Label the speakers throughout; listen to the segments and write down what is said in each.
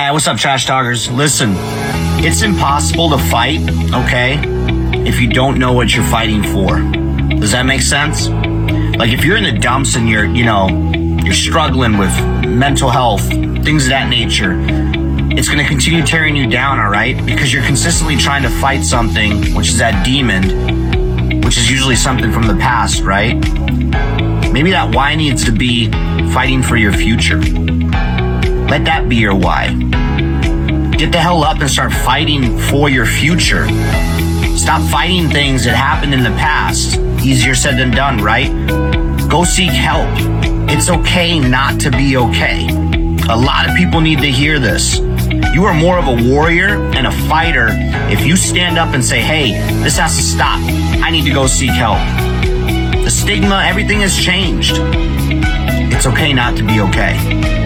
Speaker 1: Hey, what's up, trash talkers? Listen, it's impossible to fight, okay, if you don't know what you're fighting for. Does that make sense? Like if you're in the dumps and you're, you know, you're struggling with mental health, things of that nature, it's going to continue tearing you down, all right? Because you're consistently trying to fight something, which is that demon, which is usually something from the past, right? Maybe that why needs to be fighting for your future. Let that be your why. Get the hell up and start fighting for your future. Stop fighting things that happened in the past. Easier said than done, right? Go seek help. It's okay not to be okay. A lot of people need to hear this. You are more of a warrior and a fighter if you stand up and say, hey, this has to stop. I need to go seek help. The stigma, everything has changed. It's okay not to be okay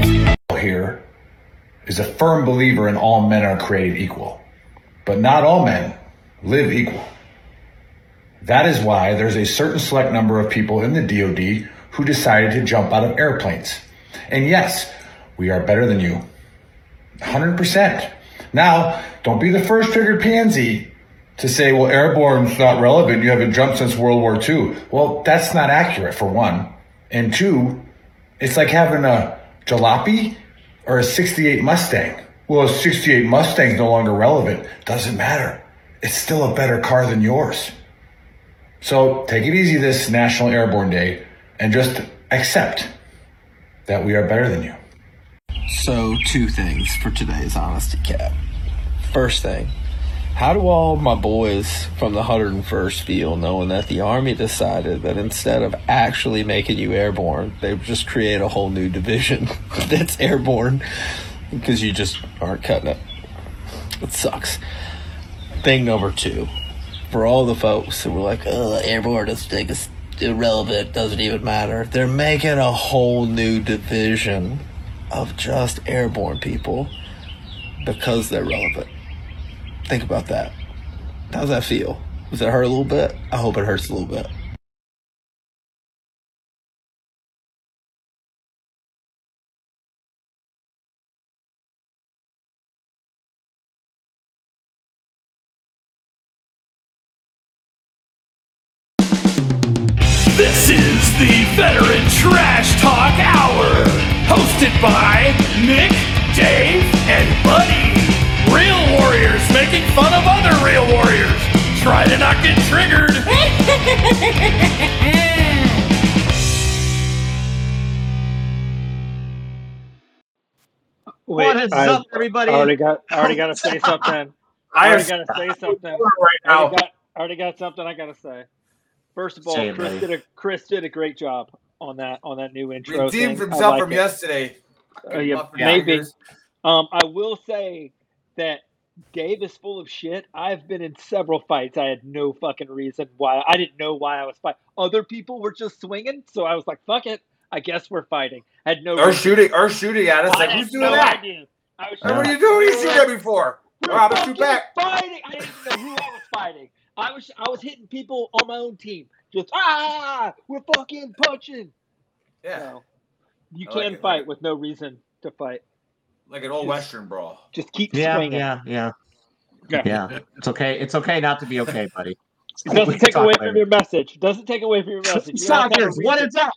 Speaker 2: here is a firm believer in all men are created equal, but not all men live equal. That is why there's a certain select number of people in the DoD who decided to jump out of airplanes. And yes, we are better than you. 100%. Now, don't be the first triggered pansy to say, well, airborne's not relevant. You haven't jumped since World War II. Well, that's not accurate, for one. And two, it's like having a jalopy or a 68 Mustang. Well, a 68 Mustang's no longer relevant. Doesn't matter. It's still a better car than yours. So take it easy this National Airborne Day and just accept that we are better than you.
Speaker 3: So, two things for today's Honesty Cap. First thing, how do all my boys from the 101st feel knowing that the Army decided that instead of actually making you airborne, they just create a whole new division that's airborne because you just aren't cutting it? It sucks. Thing number two, for all the folks who were like, airborne is, is irrelevant, doesn't even matter, they're making a whole new division of just airborne people because they're relevant. Think about that. How's that feel? Does that hurt a little bit? I hope it hurts a little bit.
Speaker 4: Wait, I,
Speaker 5: up, everybody?
Speaker 4: I already got. I already got to say something.
Speaker 6: I
Speaker 4: I already got to say something.
Speaker 6: right
Speaker 4: I
Speaker 6: now.
Speaker 4: already got, I already got something I got to say. First of all,
Speaker 5: Say
Speaker 4: Chris
Speaker 5: buddy.
Speaker 4: did a Chris did a great job on that on that new intro.
Speaker 6: Redeemed
Speaker 4: thing.
Speaker 6: Himself
Speaker 4: like
Speaker 6: from
Speaker 4: it.
Speaker 6: yesterday.
Speaker 4: Uh, yeah, maybe. Um, I will say that Dave is full of shit. I've been in several fights. I had no fucking reason why. I didn't know why I was fighting. Other people were just swinging, so I was like, "Fuck it, I guess we're fighting." I had no.
Speaker 6: Or shooting, or shooting at us.
Speaker 4: I
Speaker 6: Like, who's doing
Speaker 4: no
Speaker 6: that?
Speaker 4: idea. I was
Speaker 6: Hey, what are you doing? You
Speaker 4: at
Speaker 6: shoot at me for?
Speaker 4: We're
Speaker 6: Oh, I'm gonna
Speaker 4: fucking
Speaker 6: shoot back.
Speaker 4: fighting. I didn't even know who I was fighting. I was I was hitting people on my own team. Just ah, we're fucking punching.
Speaker 6: Yeah,
Speaker 4: No, you
Speaker 6: I
Speaker 4: can
Speaker 6: it, like
Speaker 4: fight
Speaker 6: it.
Speaker 4: with no reason to fight.
Speaker 6: like an old
Speaker 4: Just-
Speaker 6: western brawl.
Speaker 4: Just keep
Speaker 5: Yeah,
Speaker 4: swinging.
Speaker 5: yeah, yeah,
Speaker 4: Yeah.
Speaker 5: yeah. It's okay. It's okay not to be okay, buddy.
Speaker 4: It doesn't take away
Speaker 5: later.
Speaker 4: from your message. It Doesn't take away from your message. You have to have a
Speaker 5: Stalkers, what
Speaker 4: reason.
Speaker 5: is up?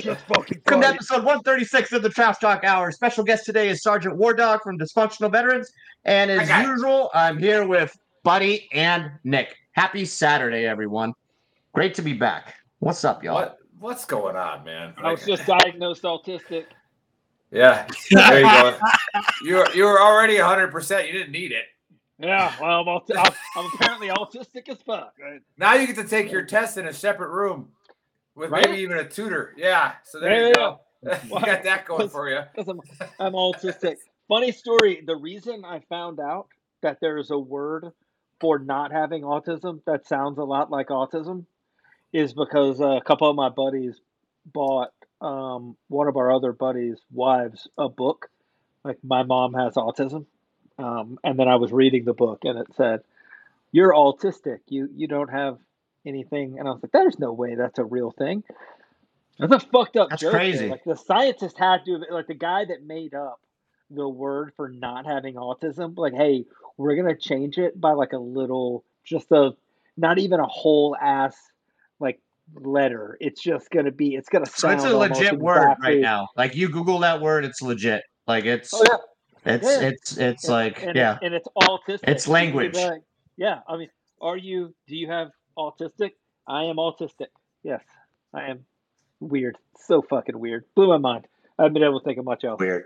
Speaker 4: Just fucking
Speaker 5: Welcome to episode 136 of the Trash Talk Hour. Special guest today is Sergeant War Dog from Dysfunctional Veterans. And as
Speaker 6: Okay.
Speaker 5: usual, I'm here with Buddy and Nick. Happy Saturday, everyone. Great to be back. What's up, y'all?
Speaker 6: What? What's going on, man?
Speaker 4: I was just diagnosed autistic.
Speaker 6: Yeah, there you go. You're you're already 100. percent You didn't need it.
Speaker 4: Yeah, well, I'm, I'm, I'm apparently autistic as fuck. right?
Speaker 6: Now you get to take your test in a separate room with
Speaker 4: Right?
Speaker 6: maybe even a tutor. Yeah, so there
Speaker 4: Yeah,
Speaker 6: you
Speaker 4: yeah,
Speaker 6: go. you got that going for you.
Speaker 4: I'm, I'm autistic. Funny story. The reason I found out that there is a word for not having autism that sounds a lot like autism is because a couple of my buddies bought um, one of our other buddies' wives a book. Like my mom has autism, um, and then I was reading the book, and it said, "You're autistic. You you don't have anything." And I was like, "There's no way that's a real thing." That's a fucked up
Speaker 5: That's
Speaker 4: joke.
Speaker 5: crazy.
Speaker 4: Like the scientist had to, like the guy that made up the word for not having autism. Like, hey, we're gonna change it by like a little, just a, not even a whole ass like letter. It's just gonna be. It's gonna
Speaker 5: So
Speaker 4: sound.
Speaker 5: it's a legit word
Speaker 4: exactly-
Speaker 5: right now. Like you Google that word, it's legit. Like it's
Speaker 4: Oh yeah,
Speaker 5: it's
Speaker 4: yeah.
Speaker 5: it's it's
Speaker 4: And-
Speaker 5: like
Speaker 4: and
Speaker 5: yeah.
Speaker 4: and it's autistic.
Speaker 5: It's
Speaker 4: You could be
Speaker 5: language.
Speaker 4: like, yeah, I mean, are you? Do you have autistic? I am autistic. Yes, I am. Weird. So fucking weird. Blew my mind. I haven't been able to think of much else.
Speaker 5: Weird.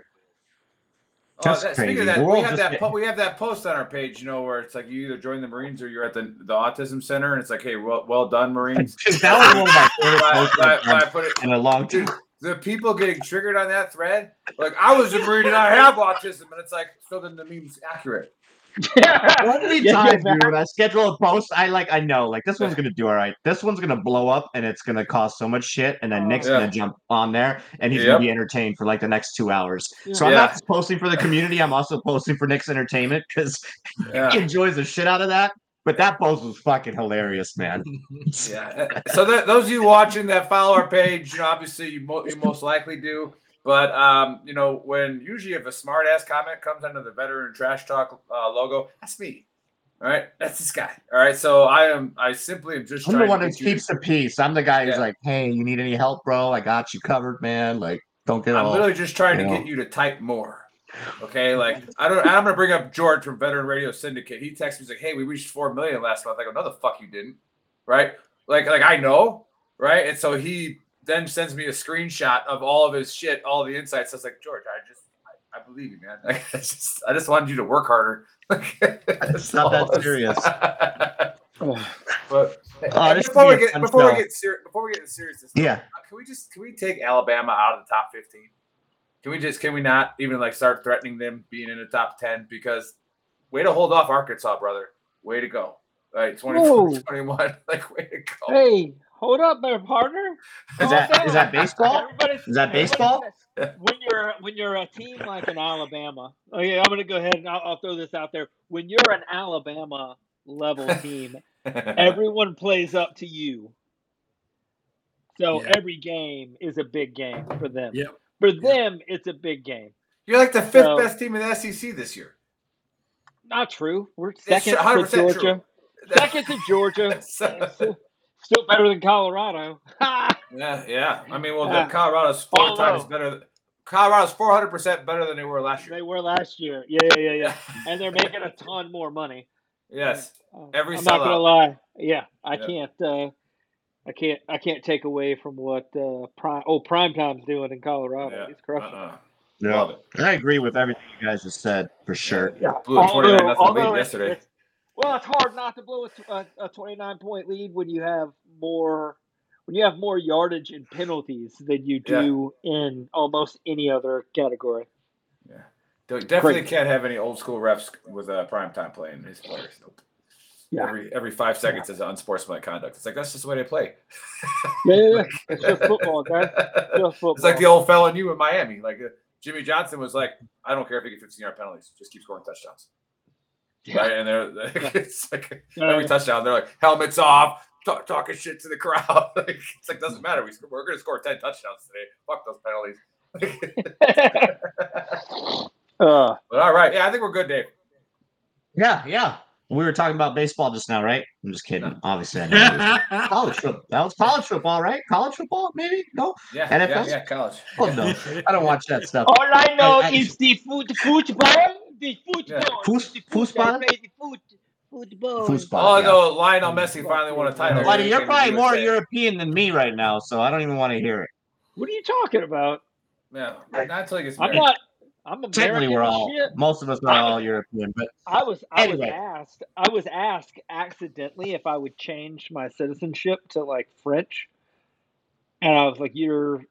Speaker 6: Oh, that, speaking of that, we have that. Po- we have that post on our page, you know, where it's like you either join the Marines or you're at the the autism center, and it's like, hey, well, well done, Marines.
Speaker 5: that was one of my favorite
Speaker 6: But-
Speaker 5: posts
Speaker 6: but-
Speaker 5: I've
Speaker 6: I put it,
Speaker 5: in a long time.
Speaker 6: the people getting triggered on that thread, like I was a Marine and I have autism, and it's like, so then the meme's accurate.
Speaker 5: Every
Speaker 4: Yeah,
Speaker 5: time,
Speaker 4: yeah,
Speaker 5: dude, I schedule a post, I like I know like this one's gonna do all right. This one's gonna blow up and it's gonna cause so much shit, and then oh, Nick's
Speaker 6: Yeah.
Speaker 5: gonna jump on there and he's
Speaker 6: Yep.
Speaker 5: gonna be entertained for like the next two hours. So I'm
Speaker 6: Yeah.
Speaker 5: not just posting for the community. I'm also posting for Nick's entertainment because
Speaker 6: Yeah.
Speaker 5: he enjoys the shit out of that. But that post was fucking hilarious, man.
Speaker 6: Yeah. So that, those of you watching that follow our page, you know, obviously you, mo- you most likely do. But um, you know, when usually if a smart ass comment comes under the veteran trash talk uh, logo, that's me. All right, that's this guy. All right, so I am. I simply am just
Speaker 5: I'm the one
Speaker 6: to
Speaker 5: who
Speaker 6: get you-
Speaker 5: keeps the peace. I'm the guy who's
Speaker 6: Yeah.
Speaker 5: like, "Hey, you need any help, bro? I got you covered, man. Like, don't get
Speaker 6: I'm
Speaker 5: all."
Speaker 6: literally just trying to
Speaker 5: know.
Speaker 6: get you to type more. Okay, like I don't. I'm gonna bring up George from Veteran Radio Syndicate. He texts me he's like, "Hey, we reached four million last month." I go, "No, the fuck you didn't." Right? Like, like I know, right? And so he then sends me a screenshot of all of his shit, all the insights. I was like, George, I just, I, I believe you, man. I just, I just wanted you to work harder.
Speaker 5: It's not that serious.
Speaker 6: but
Speaker 5: Oh, this
Speaker 6: before we get before we get serious, before we get seriousness,
Speaker 5: Yeah.
Speaker 6: uh, can we just can we take Alabama out of the top fifteen? Can we just can we not even like start threatening them being in the top ten? Because way to hold off Arkansas, brother. Way to go. Like 24, 21. Like way to go.
Speaker 4: Hey, hold up, there, partner.
Speaker 5: Is that is that baseball? Is that baseball?
Speaker 4: when you're when you're a team like an Alabama, okay, I'm gonna go ahead and I'll, I'll throw this out there. When you're an Alabama level team, everyone plays up to you. So
Speaker 7: Yeah.
Speaker 4: every game is a big game for them.
Speaker 7: Yep.
Speaker 4: For them, it's a big game.
Speaker 6: You're like the fifth
Speaker 4: So-
Speaker 6: best team in the SEC this year.
Speaker 4: Not true. We're second to
Speaker 6: 100% true.
Speaker 4: Georgia. Second to Georgia.
Speaker 6: So-
Speaker 4: Still still better than Colorado.
Speaker 6: Yeah, yeah. I mean, well, the
Speaker 4: Yeah.
Speaker 6: Colorado's four
Speaker 4: Although-
Speaker 6: times better. Than, Colorado's 400 percent better than they were last year.
Speaker 4: they were last year. Yeah, yeah, yeah, yeah. And they're making a ton more money.
Speaker 6: yes.
Speaker 4: Uh,
Speaker 6: Every
Speaker 4: I'm not gonna lie. Yeah, I
Speaker 6: Yeah.
Speaker 4: can't. Uh, I can't. I can't take away from what uh, prime. Oh, prime time's doing in Colorado.
Speaker 6: Yeah.
Speaker 4: He's crushing.
Speaker 6: Uh-uh.
Speaker 5: Yeah.
Speaker 6: Love it.
Speaker 5: I agree with everything you guys just said for sure.
Speaker 4: Yeah.
Speaker 6: Blew a 29 nothing
Speaker 4: although
Speaker 6: lead
Speaker 4: it's-
Speaker 6: yesterday.
Speaker 4: it's- well, it's hard not to blow a 29 point lead when you have more when you have more yardage and penalties than you
Speaker 6: Yeah.
Speaker 4: do in almost any other category.
Speaker 6: Yeah. Definitely
Speaker 4: Great.
Speaker 6: can't have any old school refs with uh, prime time playing his players. Nope.
Speaker 4: Yeah.
Speaker 6: Every every five seconds is unsportsmanlike conduct. It's like that's just the way they play.
Speaker 4: Yeah, yeah, yeah. It's just football, guys. Just football.
Speaker 6: It's like the old fella knew in Miami. Like uh, Jimmy Johnson was like, I don't care if you get 15 yard penalties, just keep scoring touchdowns.
Speaker 4: Yeah.
Speaker 6: Right, and they're it's like every touchdown, they're like helmets off, talk, talking shit to the crowd. like, it's like doesn't matter. We, we're going to score 10 touchdowns today. Fuck those penalties.
Speaker 4: uh,
Speaker 6: but all right, yeah, I think we're good, Dave.
Speaker 5: Yeah, yeah. We were talking about baseball just now, right? I'm just kidding. Obviously, I college football. That was college football, right? College football, maybe? No.
Speaker 6: Yeah,
Speaker 5: NFL?
Speaker 6: yeah, yeah, college.
Speaker 5: Oh no, I don't watch that stuff.
Speaker 4: all I know
Speaker 5: I- I-
Speaker 4: is the foot, football. The football.
Speaker 5: Foos-
Speaker 4: the foot. I play the foot, football.
Speaker 5: Foosball.
Speaker 6: Oh,
Speaker 5: yeah.
Speaker 6: no, Lionel Messi finally won a title.
Speaker 5: Buddy, you're probably more
Speaker 6: USA.
Speaker 5: European than me right now, so I don't even want to hear it.
Speaker 4: What are you talking about?
Speaker 6: Yeah, not until he gets
Speaker 4: I'm not. I'm American.
Speaker 5: Technically, we're all
Speaker 4: shit.
Speaker 5: most of us are all European, but
Speaker 4: I was I was asked I was asked accidentally if I would change my citizenship to like French, and I was like, "You're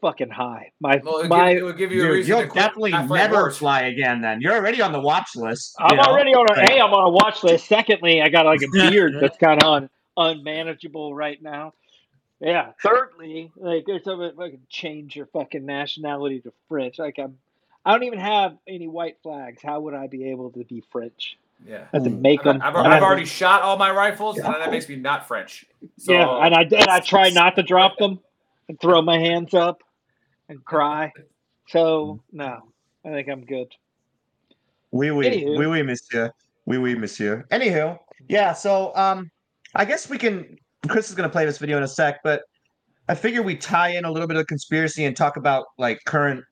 Speaker 4: fucking high." My
Speaker 6: Well, it, would
Speaker 4: my
Speaker 6: give, it would give you a
Speaker 5: dude,
Speaker 6: reason
Speaker 5: you'll
Speaker 6: to
Speaker 5: definitely never
Speaker 6: wars.
Speaker 5: fly again. Then you're already on the watch list.
Speaker 4: I'm
Speaker 5: know?
Speaker 4: already on a
Speaker 5: Like-
Speaker 4: hey, I'm on a watch list. Secondly, I got like a beard that's kind of un, unmanageable right now. Yeah. Thirdly, like there's something fucking change your fucking nationality to French. Like I'm, I don't even have any white flags. How would I be able to be French?
Speaker 6: Yeah.
Speaker 4: I have to hmm. make
Speaker 6: I've,
Speaker 4: them.
Speaker 6: I've, I've already shot all my rifles, and that makes me not French. So,
Speaker 4: yeah, and I did. I try not to drop them and throw my hands up and cry. So no, I think I'm good.
Speaker 5: Oui, oui,
Speaker 4: Anywho.
Speaker 5: oui, oui, monsieur. Oui, oui, monsieur. Anywho, yeah. So, um, I guess we can. Chris is gonna play this video in a sec, but I figure we tie in a little bit of conspiracy and talk about like current,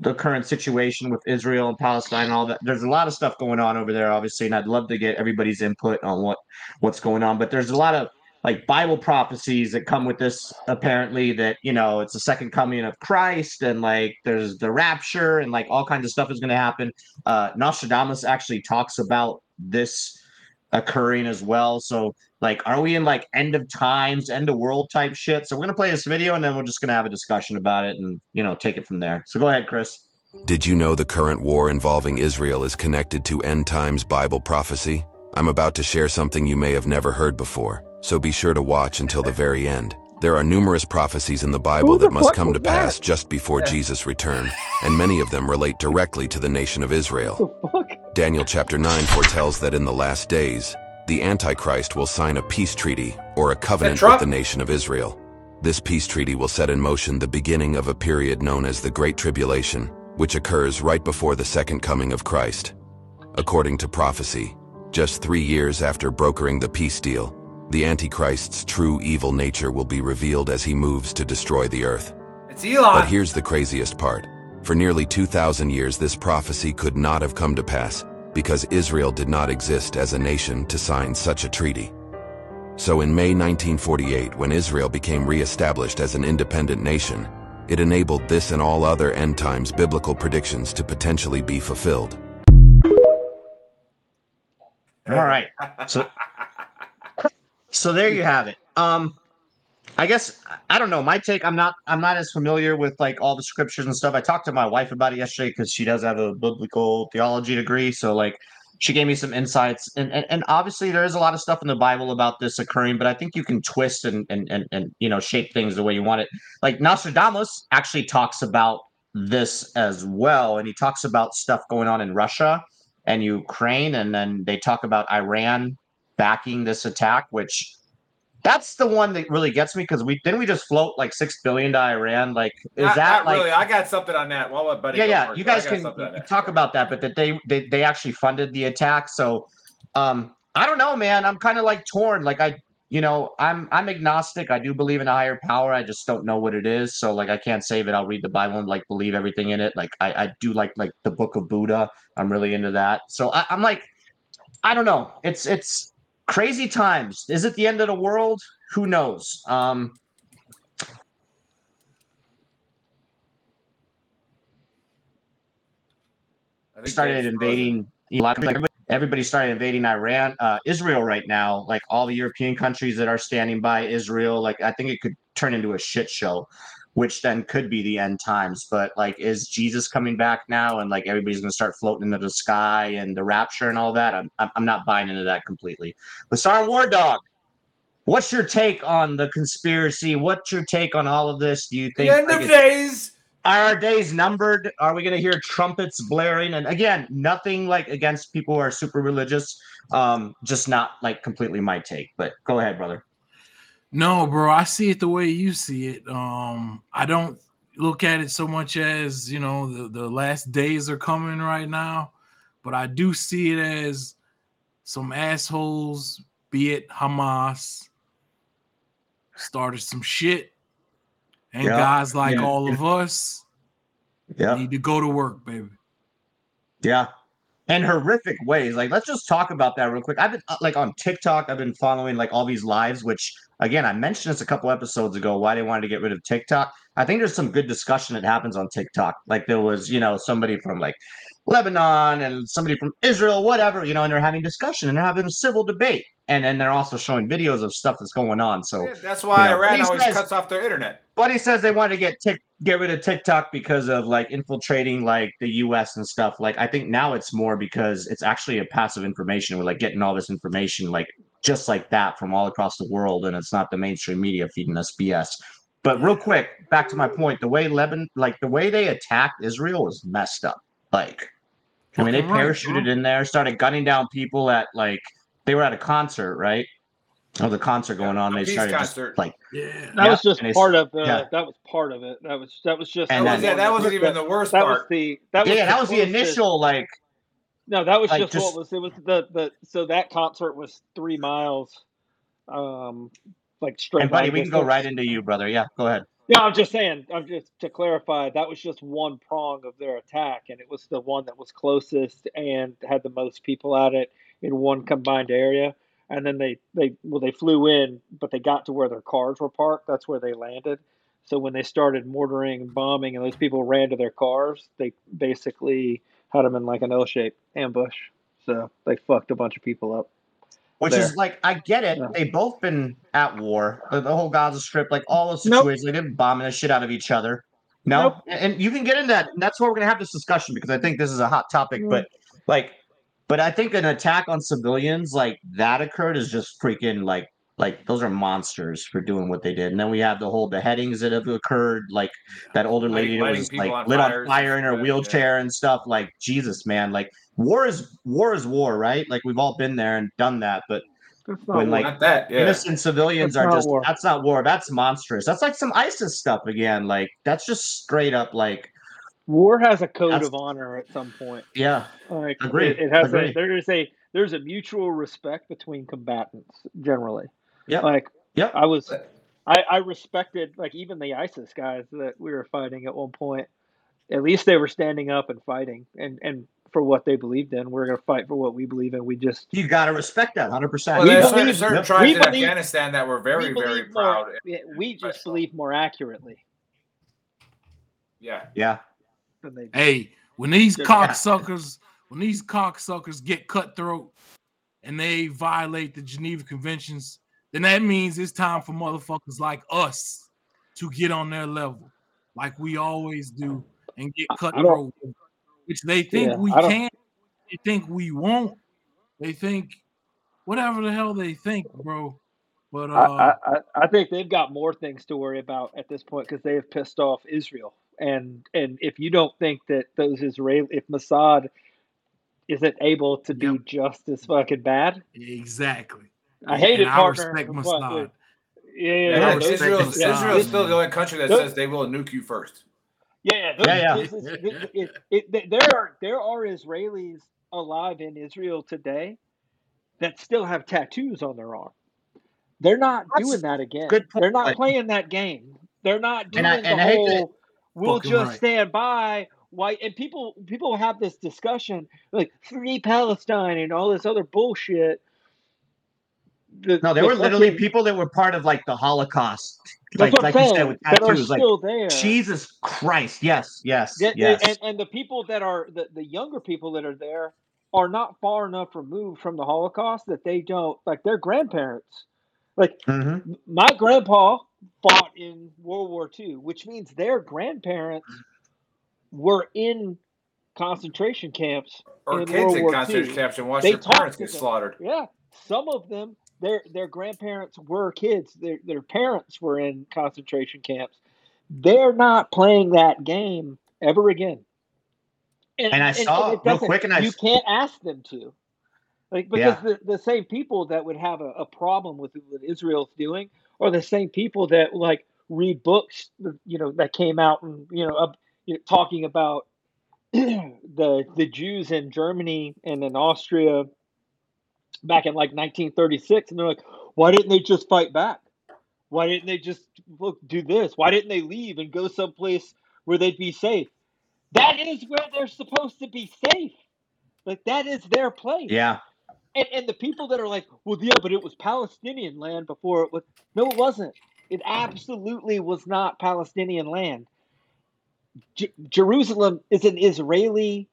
Speaker 5: the current situation with Israel and Palestine and all that. There's a lot of stuff going on over there, obviously, and I'd love to get everybody's input on what what's going on. But there's a lot of like Bible prophecies that come with this. Apparently, that you know it's the second coming of Christ, and like there's the rapture, and like all kinds of stuff is going to happen. Uh, Nostradamus actually talks about this occurring as well. So, like, are we in like end of times, end of world type shit? So, we're gonna play this video, and then we're just gonna have a discussion about it, and you know, take it from there. So, go ahead, Chris.
Speaker 7: Did you know the current war involving Israel is connected to end times Bible prophecy? I'm about to share something you may have never heard before, so be sure to watch until the very end. There are numerous prophecies in the Bible
Speaker 4: the
Speaker 7: that must come to pass
Speaker 4: that?
Speaker 7: just before Jesus' return, and many of them relate directly to the nation of Israel. Daniel chapter 9 foretells that in the last days, the Antichrist will sign a peace treaty or a covenant with the nation of Israel. This peace treaty will set in motion the beginning of a period known as the Great Tribulation, which occurs right before the second coming of Christ. According to prophecy, just three years after brokering the peace deal, the Antichrist's true evil nature will be revealed as he moves to destroy the earth.
Speaker 6: It's Elon.
Speaker 7: But here's the craziest part. For nearly 2,000 years, this prophecy could not have come to pass because Israel did not exist as a nation to sign such a treaty. So in May 1948, when Israel became re-established as an independent nation, it enabled this and all other end times biblical predictions to potentially be fulfilled.
Speaker 5: All right. So, so there you have it. Um, I guess I don't know. My take. I'm not. I'm not as familiar with like all the scriptures and stuff. I talked to my wife about it yesterday because she does have a biblical theology degree. So like, she gave me some insights, and, and and obviously there is a lot of stuff in the Bible about this occurring. But I think you can twist and and and and you know shape things the way you want it. Like Nostradamus actually talks about this as well, and he talks about stuff going on in Russia and Ukraine, and then they talk about Iran backing this attack, which that's the one that really gets me because we didn't we just float like six billion to Iran? Like, is
Speaker 6: Not-
Speaker 5: that
Speaker 6: not
Speaker 5: like
Speaker 6: really? I got something on that. Well, buddy
Speaker 5: yeah, yeah. You guys can
Speaker 6: something on that.
Speaker 5: talk about that, but that they, they they actually funded the attack. So um I don't know, man. I'm kind of like torn. Like I you know, I'm I'm agnostic. I do believe in a higher power. I just don't know what it is. So like I can't save it. I'll read the Bible and like believe everything in it. Like I, I do like like the book of Buddha. I'm really into that. So I, I'm like, I don't know. It's it's crazy times. Is it the end of the world? Who knows? Um started
Speaker 6: Dave's frozen.
Speaker 5: invading Iraq. Everybody, everybody started invading Iran, uh, Israel right now. Like all the European countries that are standing by Israel, like I think it could turn into a shit show, which then could be the end times. But like, is Jesus coming back now, and like everybody's gonna start floating into the sky and the rapture and all that? I'm I'm not buying into that completely. But Star War Dog. What's your take on the conspiracy? What's your take on all of this? Do you
Speaker 6: The
Speaker 5: think
Speaker 6: end
Speaker 5: like,
Speaker 6: of days.
Speaker 5: Are our days numbered? Are we going to hear trumpets blaring? And again, nothing like against people who are super religious. Um, just not like completely my take. But go ahead, brother.
Speaker 8: No, bro, I see it the way you see it. Um, I don't look at it so much as you know the, the last days are coming right now, but I do see it as some assholes, be it Hamas, started some shit, and
Speaker 5: Yeah,
Speaker 8: guys like
Speaker 5: yeah,
Speaker 8: all of us
Speaker 5: Yeah,
Speaker 8: need to go to work, baby.
Speaker 5: yeah. And horrific ways. Like, let's just talk about that real quick. I've been uh, like on TikTok. I've been following like all these lives, which again I mentioned this a couple episodes ago. Why they wanted to get rid of TikTok. I think there's some good discussion that happens on TikTok. Like there was, you know, somebody from like Lebanon and somebody from Israel, whatever, you know, and they're having discussion and they're having a civil debate. And then they're also showing videos of stuff that's going on. So
Speaker 6: Yeah, that's why
Speaker 5: you know,
Speaker 6: Iran always
Speaker 5: guys-
Speaker 6: cuts off their internet.
Speaker 5: Buddy says they want to get tick, get rid of TikTok because of like infiltrating like the US and stuff. Like I think now it's more because it's actually a passive information. We're like getting all this information like just like that from all across the world, and it's not the mainstream media feeding us BS. But real quick, back to my point, the way Lebanon, like the way they attacked Israel was messed up. Like, I mean, they
Speaker 8: Fucking right,
Speaker 5: parachuted in there, started gunning down people at like they were at a concert, right? Oh, the concert going on. They
Speaker 6: Peace
Speaker 5: started just like
Speaker 8: Yeah.
Speaker 4: That
Speaker 5: Yeah,
Speaker 4: was just part of the.
Speaker 5: yeah.
Speaker 4: That was part of it. That was that was just.
Speaker 5: And
Speaker 4: the
Speaker 5: then-
Speaker 6: yeah, that wasn't even
Speaker 4: the,
Speaker 6: the worst
Speaker 4: That was
Speaker 6: part.
Speaker 4: the. That was
Speaker 5: yeah,
Speaker 4: the
Speaker 5: that was the
Speaker 4: closest-
Speaker 5: initial like
Speaker 4: No, that was
Speaker 5: like,
Speaker 4: just,
Speaker 5: just-
Speaker 4: what was it was the the so that concert was three miles, um, like straight.
Speaker 5: and buddy, we can go right into you, brother. Yeah, go ahead.
Speaker 4: Yeah, I'm just saying. I'm just to clarify. That was just one prong of their attack, and it was the one that was closest and had the most people at it in one combined area. And then they they well they flew in, but they got to where their cars were parked. That's where they landed. So when they started mortaring and bombing, and those people ran to their cars, they basically had them in like an L-shaped ambush. So they fucked a bunch of people up.
Speaker 5: Which
Speaker 4: There.
Speaker 5: is like, I get it.
Speaker 4: Yeah.
Speaker 5: They've both been at war. The, the whole Gaza Strip, like all those
Speaker 4: Nope.
Speaker 5: situations, they've been bombing the shit out of each other. No,
Speaker 4: Nope.
Speaker 5: and you can get into that. And that's why we're gonna have this discussion because I think this is a hot topic.
Speaker 4: Mm.
Speaker 5: But like, but I think an attack on civilians like that occurred is just freaking like like those are monsters for doing what they did. And then we have the whole beheadings that have occurred, like that older lady that
Speaker 6: lighting
Speaker 5: was like
Speaker 6: on
Speaker 5: lit on fire in her
Speaker 6: like that, yeah.
Speaker 5: wheelchair and stuff. Like Jesus, man, like war is war is war, right? Like we've all been there and done that, but
Speaker 4: not
Speaker 5: when
Speaker 4: war.
Speaker 5: like
Speaker 6: Not that, yeah.
Speaker 5: innocent civilians
Speaker 4: That's
Speaker 5: are just
Speaker 4: war.
Speaker 5: that's not war that's monstrous that's like some isis stuff again like that's just straight up like
Speaker 4: war has a code of honor at some point.
Speaker 5: yeah
Speaker 4: Like
Speaker 5: Agree,
Speaker 4: It, it has
Speaker 5: agree.
Speaker 4: a there is a there's a mutual respect between combatants generally.
Speaker 5: Yep.
Speaker 4: Like
Speaker 5: Yep.
Speaker 4: I was I, I respected like even the ISIS guys that we were fighting at one point. At least they were standing up and fighting and and for what they believed in. We're gonna fight for what we believe in. We just
Speaker 5: you gotta respect that 100%
Speaker 6: Well,
Speaker 4: We
Speaker 6: there's
Speaker 4: believe-
Speaker 6: certain, certain
Speaker 5: Yep.
Speaker 6: tribes
Speaker 4: we
Speaker 6: in
Speaker 4: believe-
Speaker 6: Afghanistan that were very,
Speaker 4: we
Speaker 6: very proud.
Speaker 4: more, yeah, we just
Speaker 6: myself.
Speaker 4: believe more accurately
Speaker 6: Yeah.
Speaker 5: yeah
Speaker 4: than they do.
Speaker 8: Hey, when these
Speaker 4: Yeah.
Speaker 8: cocksuckers, when these cocksuckers get cutthroat and they violate the Geneva Conventions, then that means it's time for motherfuckers like us to get on their level, like we always do, and get cutthroat, which they think
Speaker 4: Yeah,
Speaker 8: we
Speaker 4: I don't-
Speaker 8: can, they think we won't, they think whatever the hell they think, bro. But uh,
Speaker 4: I, I, I- think they've got more things to worry about at this point because they have pissed off Israel. And and if you don't think that those Israel, if Mossad isn't able to be
Speaker 8: Yep.
Speaker 4: just as fucking bad,
Speaker 8: exactly.
Speaker 4: I hate
Speaker 8: and
Speaker 4: it,
Speaker 8: I
Speaker 4: partner.
Speaker 8: respect
Speaker 4: but-
Speaker 8: Mossad.
Speaker 4: Yeah, yeah,
Speaker 6: Yeah,
Speaker 4: yeah.
Speaker 8: I
Speaker 4: those-
Speaker 8: respect
Speaker 6: Israel's,
Speaker 8: Mossad.
Speaker 6: Israel's still the only country that says they will nuke you first.
Speaker 4: Yeah, those,
Speaker 5: Yeah, yeah.
Speaker 4: This is, it, it, it, there are there are Israelis alive in Israel today that still have tattoos on their arm. They're not
Speaker 5: That's
Speaker 4: doing that again.
Speaker 5: good point.
Speaker 4: They're not playing that game. They're not doing
Speaker 5: And I, and the I
Speaker 4: whole. We'll just
Speaker 8: right.
Speaker 4: stand by." Why? And people people have this discussion like free Palestine and all this other bullshit. The-
Speaker 5: no they
Speaker 4: the
Speaker 5: were literally
Speaker 4: fucking-
Speaker 5: people that were part of like the holocaust like like
Speaker 4: I'm
Speaker 5: you said with
Speaker 4: that are
Speaker 5: tattoos like
Speaker 4: there.
Speaker 5: jesus christ yes yes
Speaker 4: Yeah,
Speaker 5: yes
Speaker 4: and, and the people that are the, the younger people that are there are not far enough removed from the Holocaust that they don't like their grandparents. Like
Speaker 5: Mhm.
Speaker 4: my grandpa fought in World War II, which means their grandparents were in concentration camps.
Speaker 6: Or
Speaker 4: in
Speaker 6: kids
Speaker 4: World
Speaker 6: in
Speaker 4: War
Speaker 6: concentration
Speaker 4: II.
Speaker 6: camps and watch
Speaker 4: They
Speaker 6: their parents get
Speaker 4: them.
Speaker 6: slaughtered.
Speaker 4: Yeah, some of them, their their grandparents were kids. Their their parents were in concentration camps. They're not playing that game ever again.
Speaker 5: And I saw-
Speaker 4: it
Speaker 5: real quick, and I
Speaker 4: you can't ask them to, like because the, the same people that would have a, a problem with what Israel's doing are the same people that like read books, you know, that came out and you know, up, you know talking about the the Jews in Germany and in Austria back in like 1936, and they're like, why didn't they just fight back? Why didn't they just look do this? Why didn't they leave and go someplace where they'd be safe? That is where they're supposed to be safe. Like that is their place.
Speaker 5: yeah
Speaker 4: And, and the people that are like, well, yeah, but it was Palestinian land before it was. No, it wasn't. It absolutely was not Palestinian land. J- Jerusalem is an Israeli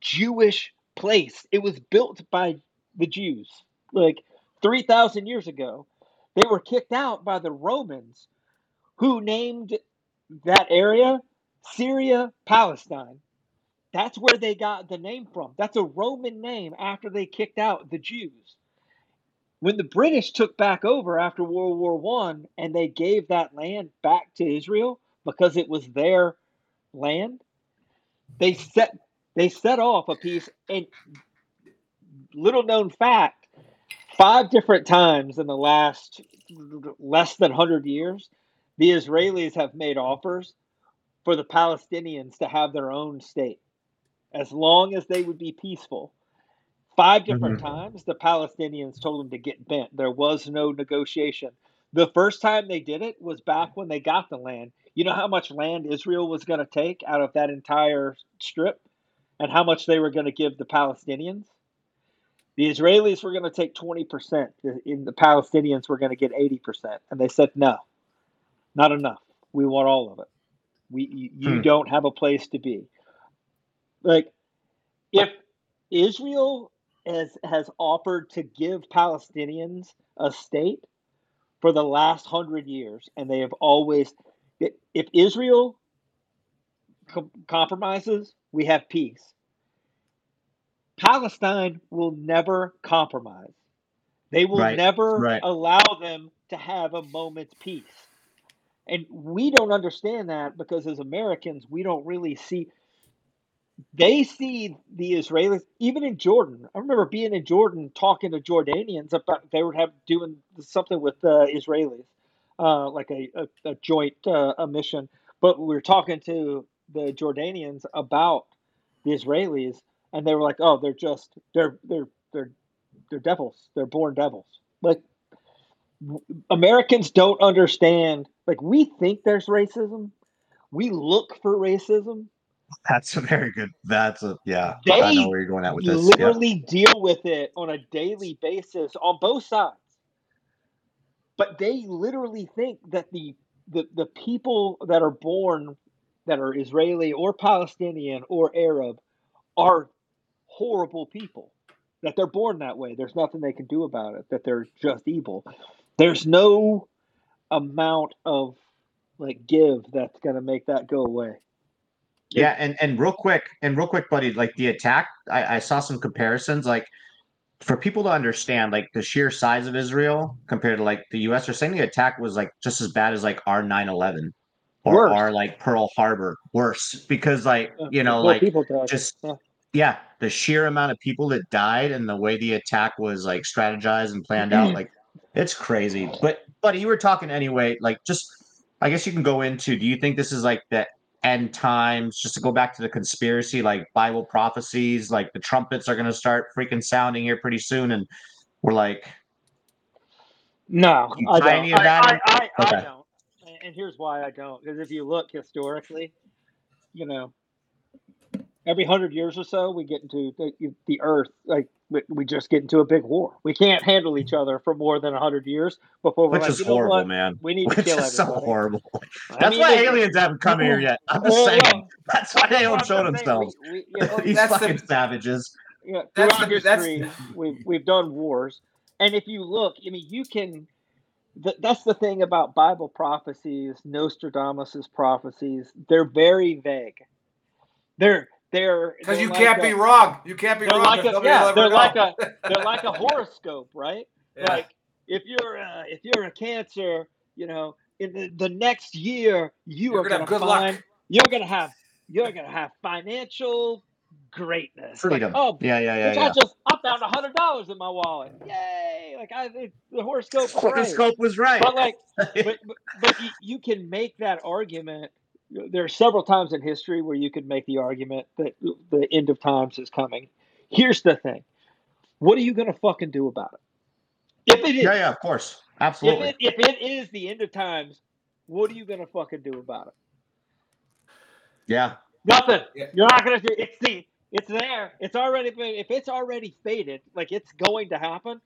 Speaker 4: Jewish place. It was built by the Jews like 3,000 years ago. They were kicked out by the Romans who named that area Syria Palestine. That's where they got the name from. That's a Roman name after they kicked out the Jews. When the British took back over after World War One and they gave that land back to Israel because it was their land, they set they set off a piece and little known fact, five different times in the last less than 100 years, the Israelis have made offers for the Palestinians to have their own state as long as they would be peaceful. Five different mm-hmm. times, the Palestinians told them to get bent. There was no negotiation. The first time they did it was back when they got the land. You know how much land Israel was going to take out of that entire strip and how much they were going to give the Palestinians? The Israelis were going to take 20%, and the Palestinians were going to get 80%. And they said, no, not enough. We want all of it. We, you, you
Speaker 5: Hmm.
Speaker 4: don't have a place to be. Like, if Israel has, has offered to give Palestinians a state for the last hundred years, and they have always, if Israel com- compromises, we have peace. Palestine will never compromise. They will
Speaker 5: Right,
Speaker 4: never
Speaker 5: right.
Speaker 4: allow them to have a moment's peace. And we don't understand that because as Americans, we don't really see. They see the Israelis, even in Jordan. I remember being in Jordan talking to Jordanians about they were have doing something with uh, Israelis, uh, like a, a, a joint uh, a mission. But we were talking to the Jordanians about the Israelis, and they were like, "Oh, they're just they're they're they're they're devils. They're born devils." Like Americans don't understand. Like we think there's racism, we look for racism.
Speaker 5: That's a very good. That's a yeah. I know where you're going at with this. Yeah.
Speaker 4: literally deal with it on a daily basis on both sides. But they literally think that the the, the people that are born that are Israeli or Palestinian or Arab are horrible people. That they're born that way. There's nothing they can do about it. That they're just evil. There's no amount of like give that's gonna make that go away.
Speaker 5: Yeah, and and real quick, and real quick, buddy, like the attack, I, I saw some comparisons. Like for people to understand, like the sheer size of Israel compared to like the U.S. They're saying the attack was like just as bad as like our 9/11 or
Speaker 4: Worse.
Speaker 5: our like Pearl Harbor, worse because like you know
Speaker 4: more
Speaker 5: like just
Speaker 4: Yeah.
Speaker 5: Yeah, the sheer amount of people that died and the way the attack was like strategized and planned out, mm-hmm. like it's crazy. But buddy, you were talking anyway. Like just, I guess you can go into. Do you think this is like the end times? Just to go back to the conspiracy, like Bible prophecies, like the trumpets are going to start freaking sounding here pretty soon, and we're like,
Speaker 4: No, I don't.
Speaker 5: any of
Speaker 4: I, I,
Speaker 5: in?
Speaker 4: I, I don't. And here's why I don't. Because if you look historically, you know, every hundred years or so, we get into the, the Earth. Like we, we just get into a big war. We can't handle each other for more than hundred years before we're
Speaker 5: which
Speaker 4: like,
Speaker 5: is horrible,
Speaker 4: what?
Speaker 5: man.
Speaker 4: We need to
Speaker 5: Which
Speaker 4: kill
Speaker 5: is so
Speaker 4: everybody.
Speaker 5: horrible.
Speaker 4: I
Speaker 5: That's
Speaker 4: mean,
Speaker 5: why aliens haven't come here yet. I'm just
Speaker 4: Well,
Speaker 5: saying.
Speaker 4: well,
Speaker 5: That's why they don't show
Speaker 4: I'm just saying,
Speaker 5: themselves.
Speaker 4: We, we, know,
Speaker 5: These
Speaker 6: That's the-
Speaker 5: fucking savages.
Speaker 4: yeah,
Speaker 6: That's the- that's-
Speaker 4: we've we've done wars, and if you look, I mean, you can. Th- that's the thing about Bible prophecies, Nostradamus's prophecies. They're very vague. They're they're
Speaker 6: Because you
Speaker 4: like
Speaker 6: can't
Speaker 4: a-
Speaker 6: be wrong. You can't be
Speaker 4: They're
Speaker 6: wrong.
Speaker 4: like
Speaker 6: 'cause
Speaker 4: a,
Speaker 6: nobody
Speaker 4: yeah, they're
Speaker 6: know.
Speaker 4: like a they're like a horoscope, right?
Speaker 6: Yeah.
Speaker 4: Like if you're uh, if you're a Cancer, you know, in the, the next year you
Speaker 6: You're
Speaker 4: are
Speaker 6: gonna
Speaker 4: going
Speaker 6: have
Speaker 4: to
Speaker 6: good luck.
Speaker 4: you're going to have you're going to have financial greatness. Like,
Speaker 5: Freedom.
Speaker 4: oh,
Speaker 5: yeah, yeah, yeah,
Speaker 4: Bitch,
Speaker 5: yeah.
Speaker 4: I just I found a hundred dollars in my wallet. Yay! Like I, it, the horoscope was right.
Speaker 5: Horoscope was right.
Speaker 4: But like, but but, but you, you can make that argument. There are several times in history where you could make the argument that the end of times is coming. Here's the thing: what are you going to fucking do about it? If it is,
Speaker 5: yeah, yeah, of course,
Speaker 4: if
Speaker 5: absolutely.
Speaker 4: it, if it is the end of times, what are you going to fucking do about it?
Speaker 5: yeah,
Speaker 4: Nothing.
Speaker 6: Yeah.
Speaker 4: You're not gonna do. It's the. It's there. It's already been. If it's already faded, like it's going to happen,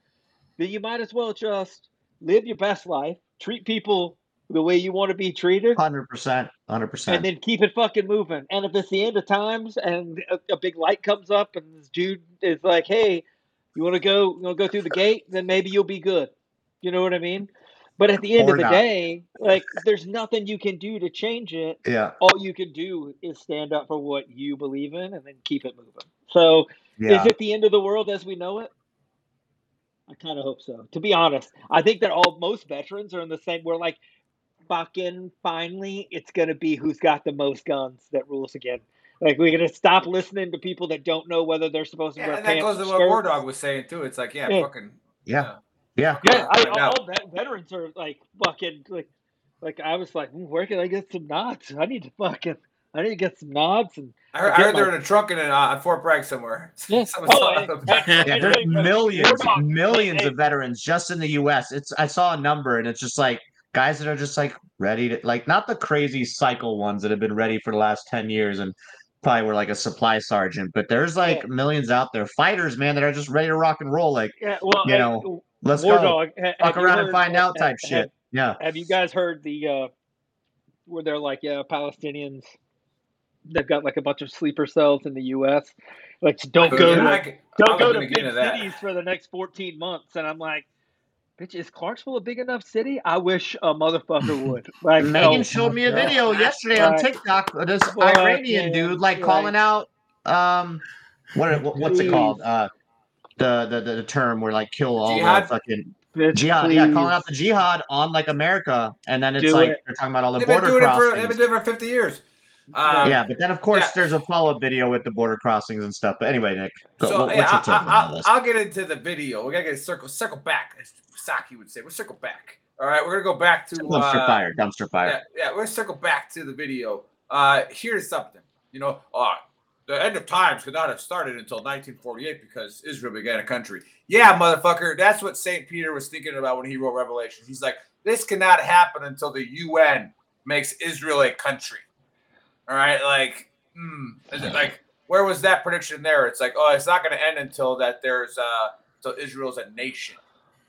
Speaker 4: then you might as well just live your best life, treat people the way you want to be treated,
Speaker 5: hundred percent, hundred
Speaker 4: and
Speaker 5: percent.
Speaker 4: And then keep it fucking moving. And if it's the end of times and a, a big light comes up and this dude is like, "Hey, you want to go? You want to go through the gate?" Then maybe you'll be good. You know what I mean? But at the end
Speaker 5: Or
Speaker 4: of the
Speaker 5: not.
Speaker 4: day, like, there's nothing you can do to change it
Speaker 5: Yeah,
Speaker 4: all you can do is stand up for what you believe in and then keep it moving. So,
Speaker 5: yeah.
Speaker 4: is it the end of the world as we know it? I kind of hope so. To be honest, I think that all most veterans are in the same. We're like, fucking finally, it's gonna be who's got the most guns that rules again. Like we're gonna stop listening to people that don't know whether they're supposed to
Speaker 6: Yeah,
Speaker 4: wear
Speaker 6: and that
Speaker 4: pants
Speaker 6: goes
Speaker 4: or
Speaker 6: to what War. Dog was saying too. It's like, yeah,
Speaker 4: Yeah.
Speaker 6: fucking
Speaker 5: Yeah. Yeah.
Speaker 4: Yeah, I,
Speaker 6: Right now.
Speaker 4: all vet- veterans are like fucking like, like I was like, "Hmm, where can I get some nods? I need to fucking, I need to get some nods and
Speaker 6: I heard, I
Speaker 4: get
Speaker 6: heard they're in a trunk in uh, at Fort Bragg somewhere.
Speaker 4: Yeah. Oh,
Speaker 6: saw
Speaker 4: and-
Speaker 6: them.
Speaker 5: Yeah, there's
Speaker 4: and-
Speaker 5: millions,
Speaker 4: War
Speaker 5: millions
Speaker 4: hey,
Speaker 5: of veterans just in the U.S. It's I saw a number, and it's just like guys that are just like ready to like not the crazy cycle ones that have been ready for the last ten years and probably were like a supply sergeant, but there's like
Speaker 4: Yeah.
Speaker 5: millions out there, fighters, man, that are just ready to rock and roll. Like
Speaker 4: Yeah, well,
Speaker 5: You
Speaker 4: hey,
Speaker 5: know, let's
Speaker 4: War
Speaker 5: go,
Speaker 4: Dog, ha-
Speaker 5: fuck
Speaker 4: have you
Speaker 5: around and
Speaker 4: heard-
Speaker 5: find out type
Speaker 4: have-
Speaker 5: shit. Yeah,
Speaker 4: Have you guys heard the uh where they're like, yeah, Palestinians they've got like a bunch of sleeper cells in the US. Like don't
Speaker 6: But
Speaker 4: go to
Speaker 6: I g- I
Speaker 4: don't go to big cities for the next 14 months and I'm like Bitch, is Clarksville a big enough city? I wish a motherfucker would. Like,
Speaker 5: Megan
Speaker 4: no.
Speaker 5: showed me a
Speaker 4: no.
Speaker 5: video yesterday on TikTok. of This
Speaker 4: Fuck,
Speaker 5: Iranian
Speaker 4: man,
Speaker 5: dude like
Speaker 4: right.
Speaker 5: calling out um, what, what what's it called? Uh, the, the the the term where like kill all
Speaker 6: Jihad?
Speaker 5: the fucking
Speaker 4: Bitch,
Speaker 5: jihad. Yeah, calling out the jihad on like America, and then it's
Speaker 4: Do
Speaker 5: like
Speaker 4: it.
Speaker 5: they're talking about all the
Speaker 6: They've been
Speaker 5: border
Speaker 6: doing it for
Speaker 5: crossings.
Speaker 6: they've been doing it for 50 years. Um,
Speaker 5: yeah, but then of course
Speaker 6: yeah.
Speaker 5: there's a follow up video with the border crossings and stuff. But anyway, Nick,
Speaker 6: So
Speaker 5: what- what's
Speaker 6: yeah,
Speaker 5: your
Speaker 6: I,
Speaker 5: take on all
Speaker 6: I,
Speaker 5: this?
Speaker 6: I, will get into the video. We gotta get circle circle back, as Psaki would say. We'll circle back. All right, we're gonna go back to
Speaker 5: dumpster
Speaker 6: uh,
Speaker 5: fire, dumpster fire.
Speaker 6: Yeah, yeah, we're gonna circle back to the video. Uh, here's something. You know, uh, the end of times could not have started until 1948 because Israel began a country. Yeah, motherfucker, that's what Saint Peter was thinking about when he wrote Revelation. He's like, this cannot happen until the UN makes Israel a country. All right, like, hmm, is it like, where was that prediction there? It's like, oh, it's not going to end until that there's uh, until Israel's a nation.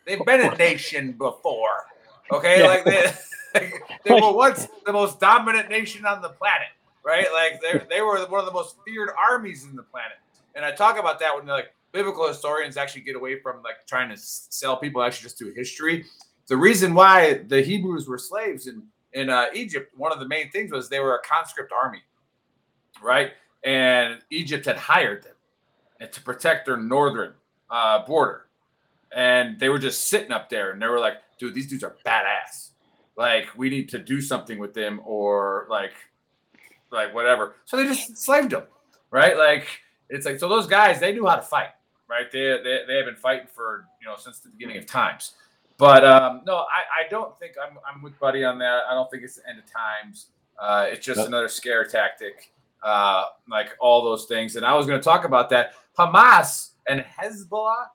Speaker 6: They've been a nation before. Okay,
Speaker 4: Yeah.
Speaker 6: like they, they were once the most dominant nation on the planet, right? Like they they were one of the most feared armies in the planet. And I talk about that when like biblical historians actually get away from like trying to sell people actually just do history. The reason why the Hebrews were slaves in in uh, Egypt, one of the main things was they were a conscript army, right? And Egypt had hired them to protect their northern uh, border, and they were just sitting up there, and they were like, "Dude, these dudes are badass. Like, we need to do something with them, or like, like whatever." So they just enslaved them, right? Like, it's like so those guys they knew how to fight, right? They they, they have been fighting for you know since the beginning of times. But um, no, I, I don't think I'm, I'm with Buddy on that. I don't think it's the end of times. Uh, it's just another scare tactic, uh, like all those things. And I was going to talk about that. Hamas and Hezbollah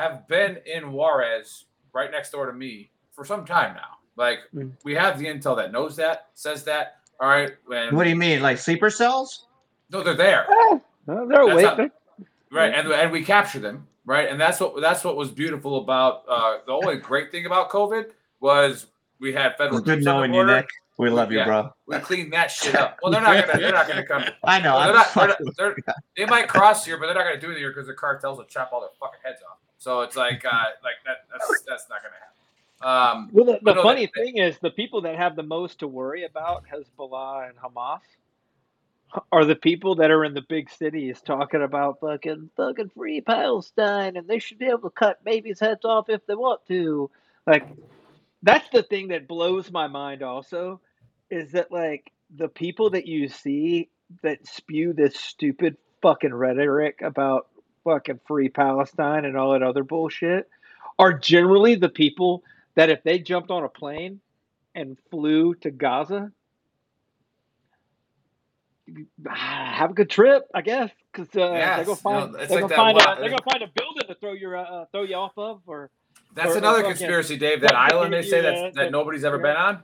Speaker 6: have been in Juarez, right next door to me, for some time now. Like
Speaker 4: Mm.
Speaker 6: we have the intel that knows that, says that. All right, and
Speaker 5: What do you mean, like sleeper cells?
Speaker 6: no, they're there.
Speaker 4: No, they're
Speaker 6: That's
Speaker 4: awake.
Speaker 6: how- right and, and we capture them right and that's what that's what was beautiful about uh the only great thing about covid was we had federal
Speaker 5: It's good
Speaker 6: troops on the
Speaker 5: knowing you. Nick. We love you,
Speaker 6: Yeah.
Speaker 5: bro.
Speaker 6: we clean that shit up well they're not gonna they're not gonna come
Speaker 5: I know.
Speaker 6: they're not, they're not- they're- they might cross here but they're not gonna do it here because the cartels will chop all their fucking heads off so it's like uh like that that's that's not gonna happen um
Speaker 4: Well, the, the
Speaker 6: no,
Speaker 4: funny thing is, the people that have the most to worry about Hezbollah and Hamas are the people that are in the big cities talking about fucking fucking free Palestine and they should be able to cut babies' heads off if they want to. Like, that's the thing that blows my mind. Also, is that like the people that you see that spew this stupid fucking rhetoric about fucking free Palestine and all that other bullshit are generally the people that if they jumped on a plane and flew to Gaza, have a good trip, I guess, because uh,
Speaker 6: Yes,
Speaker 4: they're gonna find
Speaker 6: know, it's
Speaker 4: they're
Speaker 6: like
Speaker 4: gonna find a, they're gonna find a building to throw your uh, throw you off of, or
Speaker 6: that's
Speaker 4: or- or
Speaker 6: another
Speaker 4: fucking-
Speaker 6: conspiracy dave that island they say
Speaker 4: yeah,
Speaker 6: that that nobody's ever been on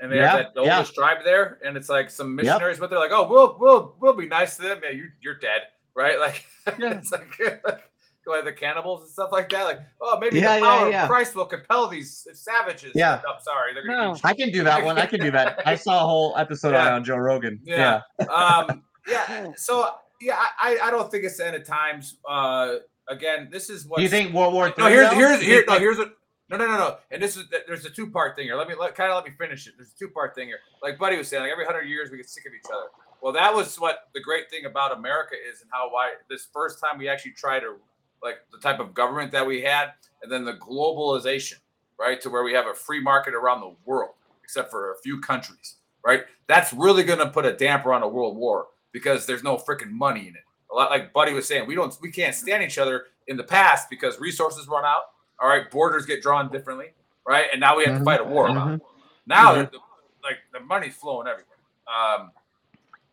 Speaker 6: and they
Speaker 5: Yeah,
Speaker 6: have that
Speaker 5: yeah.
Speaker 6: oldest tribe there, and it's like some
Speaker 5: Yep.
Speaker 6: missionaries, but they're like, "Oh, we'll we'll we'll be nice to them." Yeah, you you're dead, right? Like,
Speaker 4: Yeah.
Speaker 6: it's like go like the cannibals and stuff like that. Like, oh, maybe
Speaker 5: Yeah,
Speaker 6: the power
Speaker 5: yeah.
Speaker 6: of Christ will compel these savages.
Speaker 5: Yeah.
Speaker 6: I'm sorry, they're gonna
Speaker 4: No.
Speaker 6: eat
Speaker 5: I can do that one. I can do that. I saw a whole episode on,
Speaker 6: Yeah.
Speaker 5: on Joe Rogan.
Speaker 6: Yeah. um, yeah. So yeah, I I don't think it's the end of times. Uh, again, this is what
Speaker 5: Do you think World War
Speaker 6: No,
Speaker 5: Three?
Speaker 6: here's here's here no here's what no no no no and this is there's a two part thing here. Let me let, kind of let me finish it. There's a two part thing here. Like Buddy was saying, like every hundred years we get sick of each other. Well, that was what the great thing about America is, and how why this first time we actually tried to like the type of government that we had, and then the globalization, right, to where we have a free market around the world, except for a few countries, right. That's really going to put a damper on a world war because there's no freaking money in it. A lot like Buddy was saying, we don't we can't stand each other in the past because resources run out All right, borders get drawn differently, right? And now we have to
Speaker 5: Mhm.
Speaker 6: fight a war about
Speaker 5: Mhm.
Speaker 6: it. Now,
Speaker 8: Mhm.
Speaker 6: the, like the money's flowing everywhere. Um,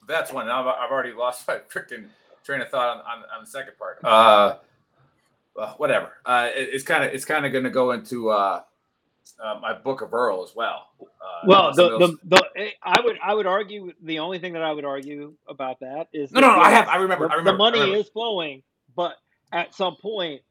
Speaker 6: that's one. I've, I've already lost my freaking train of thought on, on, on the second part. Uh, well, whatever. Uh, it- it's kind of it's kind of going to go into uh, uh, my book of Earl as well. Uh,
Speaker 4: Well,
Speaker 6: some
Speaker 4: the, the, the I would I would argue the only thing that I would argue about that is
Speaker 6: no,
Speaker 4: that
Speaker 6: no, no, I have. I remember.
Speaker 4: the,
Speaker 6: I remember.
Speaker 4: the money
Speaker 6: I remember.
Speaker 4: is flowing, but at some point,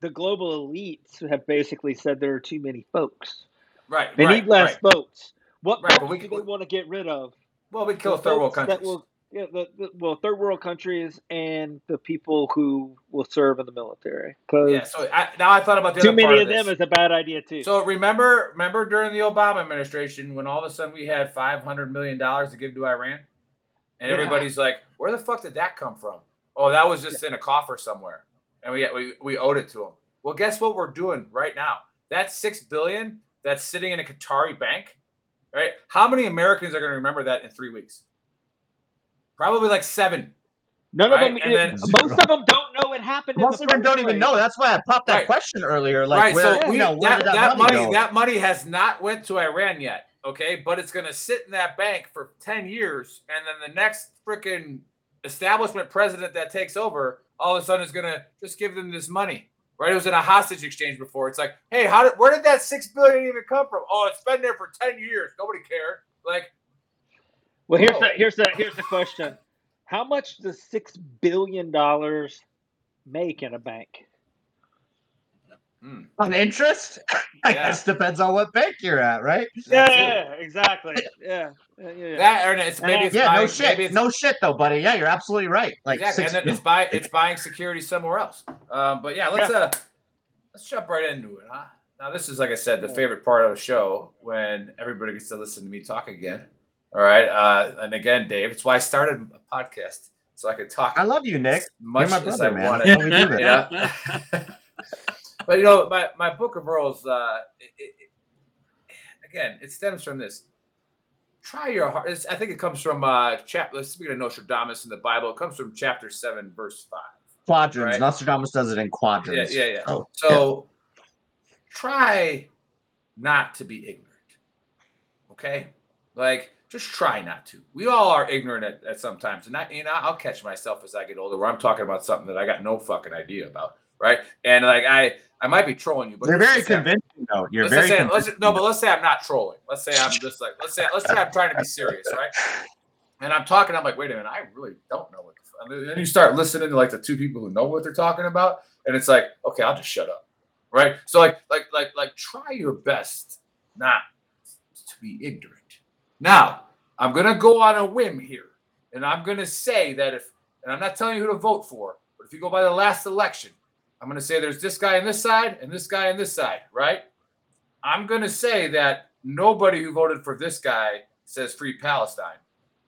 Speaker 4: the global elites have basically said there are too many folks.
Speaker 6: right.
Speaker 4: They
Speaker 6: right,
Speaker 4: need less
Speaker 6: right.
Speaker 4: votes. What
Speaker 6: Right, but we
Speaker 4: do
Speaker 6: can-
Speaker 4: they want to get rid of?
Speaker 6: Well, we kill third world countries.
Speaker 4: will- yeah, the, the, well, third world countries and the people who will serve in the military.
Speaker 6: Yeah. So I, now I thought about the
Speaker 4: too
Speaker 6: other part
Speaker 4: many
Speaker 6: of
Speaker 4: of them is a bad idea too.
Speaker 6: So remember, remember during the Obama administration when all of a sudden we had five hundred million dollars to give to Iran, and
Speaker 4: Yeah.
Speaker 6: everybody's like, "Where the fuck did that come from?" Oh, that was just in a coffer somewhere, and we we we owed it to them. Well, guess what we're doing right now? That six billion that's sitting in a Qatari bank, right? How many Americans are going to remember that in three weeks? Probably like seven.
Speaker 4: None
Speaker 6: right,
Speaker 4: of them,
Speaker 6: and then-
Speaker 4: most of them don't know it happened. in
Speaker 5: Most
Speaker 4: the
Speaker 5: of them don't even know. That's why I popped that
Speaker 6: Right.
Speaker 5: question earlier. Like,
Speaker 6: right.
Speaker 5: where,
Speaker 6: so
Speaker 5: you
Speaker 6: we,
Speaker 5: know, where
Speaker 6: that,
Speaker 5: did
Speaker 6: that,
Speaker 5: that,
Speaker 6: money,
Speaker 5: go?
Speaker 6: that money has not went to Iran yet. Okay, but it's going to sit in that bank for ten years, and then the next freaking establishment president that takes over, all of a sudden is going to just give them this money. Right? It was in a hostage exchange before. It's like, hey, how did where did that six billion even come from? Oh, it's been there for ten years. Nobody cared. Like,
Speaker 4: Well, here's
Speaker 6: No.
Speaker 4: the here's the here's the question: How much does six billion dollars make in a bank?
Speaker 6: Hmm,
Speaker 5: on interest. I
Speaker 6: Yeah.
Speaker 5: guess depends on what bank you're at, right?
Speaker 4: Yeah,
Speaker 6: that's
Speaker 4: yeah, exactly. Yeah, yeah, yeah.
Speaker 6: that or it's maybe it's
Speaker 5: Yeah,
Speaker 6: buying,
Speaker 5: no shit,
Speaker 6: maybe it's,
Speaker 5: no shit though, buddy. Yeah, you're absolutely right. Like
Speaker 6: exactly,
Speaker 5: six,
Speaker 6: and then it's buying it's buying security somewhere else. Um, but yeah, let's uh let's jump right into it, huh? Now this is like I said, the favorite part of the show when everybody gets to listen to me talk again. All right, uh, and again, Dave, it's why I started a podcast so I could talk.
Speaker 5: I love you, Nick.
Speaker 6: as much
Speaker 5: my
Speaker 6: as I
Speaker 5: man.
Speaker 6: wanted.
Speaker 5: That's how we do this.
Speaker 6: Yeah. But you know, my, my book of rules, uh, it, it, again, it stems from this. Try your heart. it's- I think it comes from uh, chapter. Speaking of Nostradamus in the Bible, it comes from chapter seven, verse five.
Speaker 5: Quadrants.
Speaker 6: Right.
Speaker 5: Nostradamus does it in quadrants.
Speaker 6: yeah, yeah.
Speaker 5: Oh,
Speaker 6: So try not to be ignorant. Okay? Like just try not to. We all are ignorant at, at sometimes. And I, you know, I'll catch myself as I get older where I'm talking about something that I got no fucking idea about. Right. And like I I might be trolling you, but
Speaker 5: You're very
Speaker 6: just say I'm-
Speaker 5: convincing, though. You're
Speaker 6: let's
Speaker 5: very
Speaker 6: say, no, but let's say I'm not trolling. Let's say I'm just like let's say let's say I'm trying to be serious, right? And I'm talking, I'm like, wait a minute, I really don't know what. The, and then you start listening to like the two people who know what they're talking about, and it's like, okay, I'll just shut up, right? So like, like, like, like, try your best not to be ignorant. Now, I'm gonna go on a whim here, and I'm gonna say that if, and I'm not telling you who to vote for, but if you go by the last election, I'm gonna say there's this guy on this side and this guy on this side, right? I'm gonna say that nobody who voted for this guy says free Palestine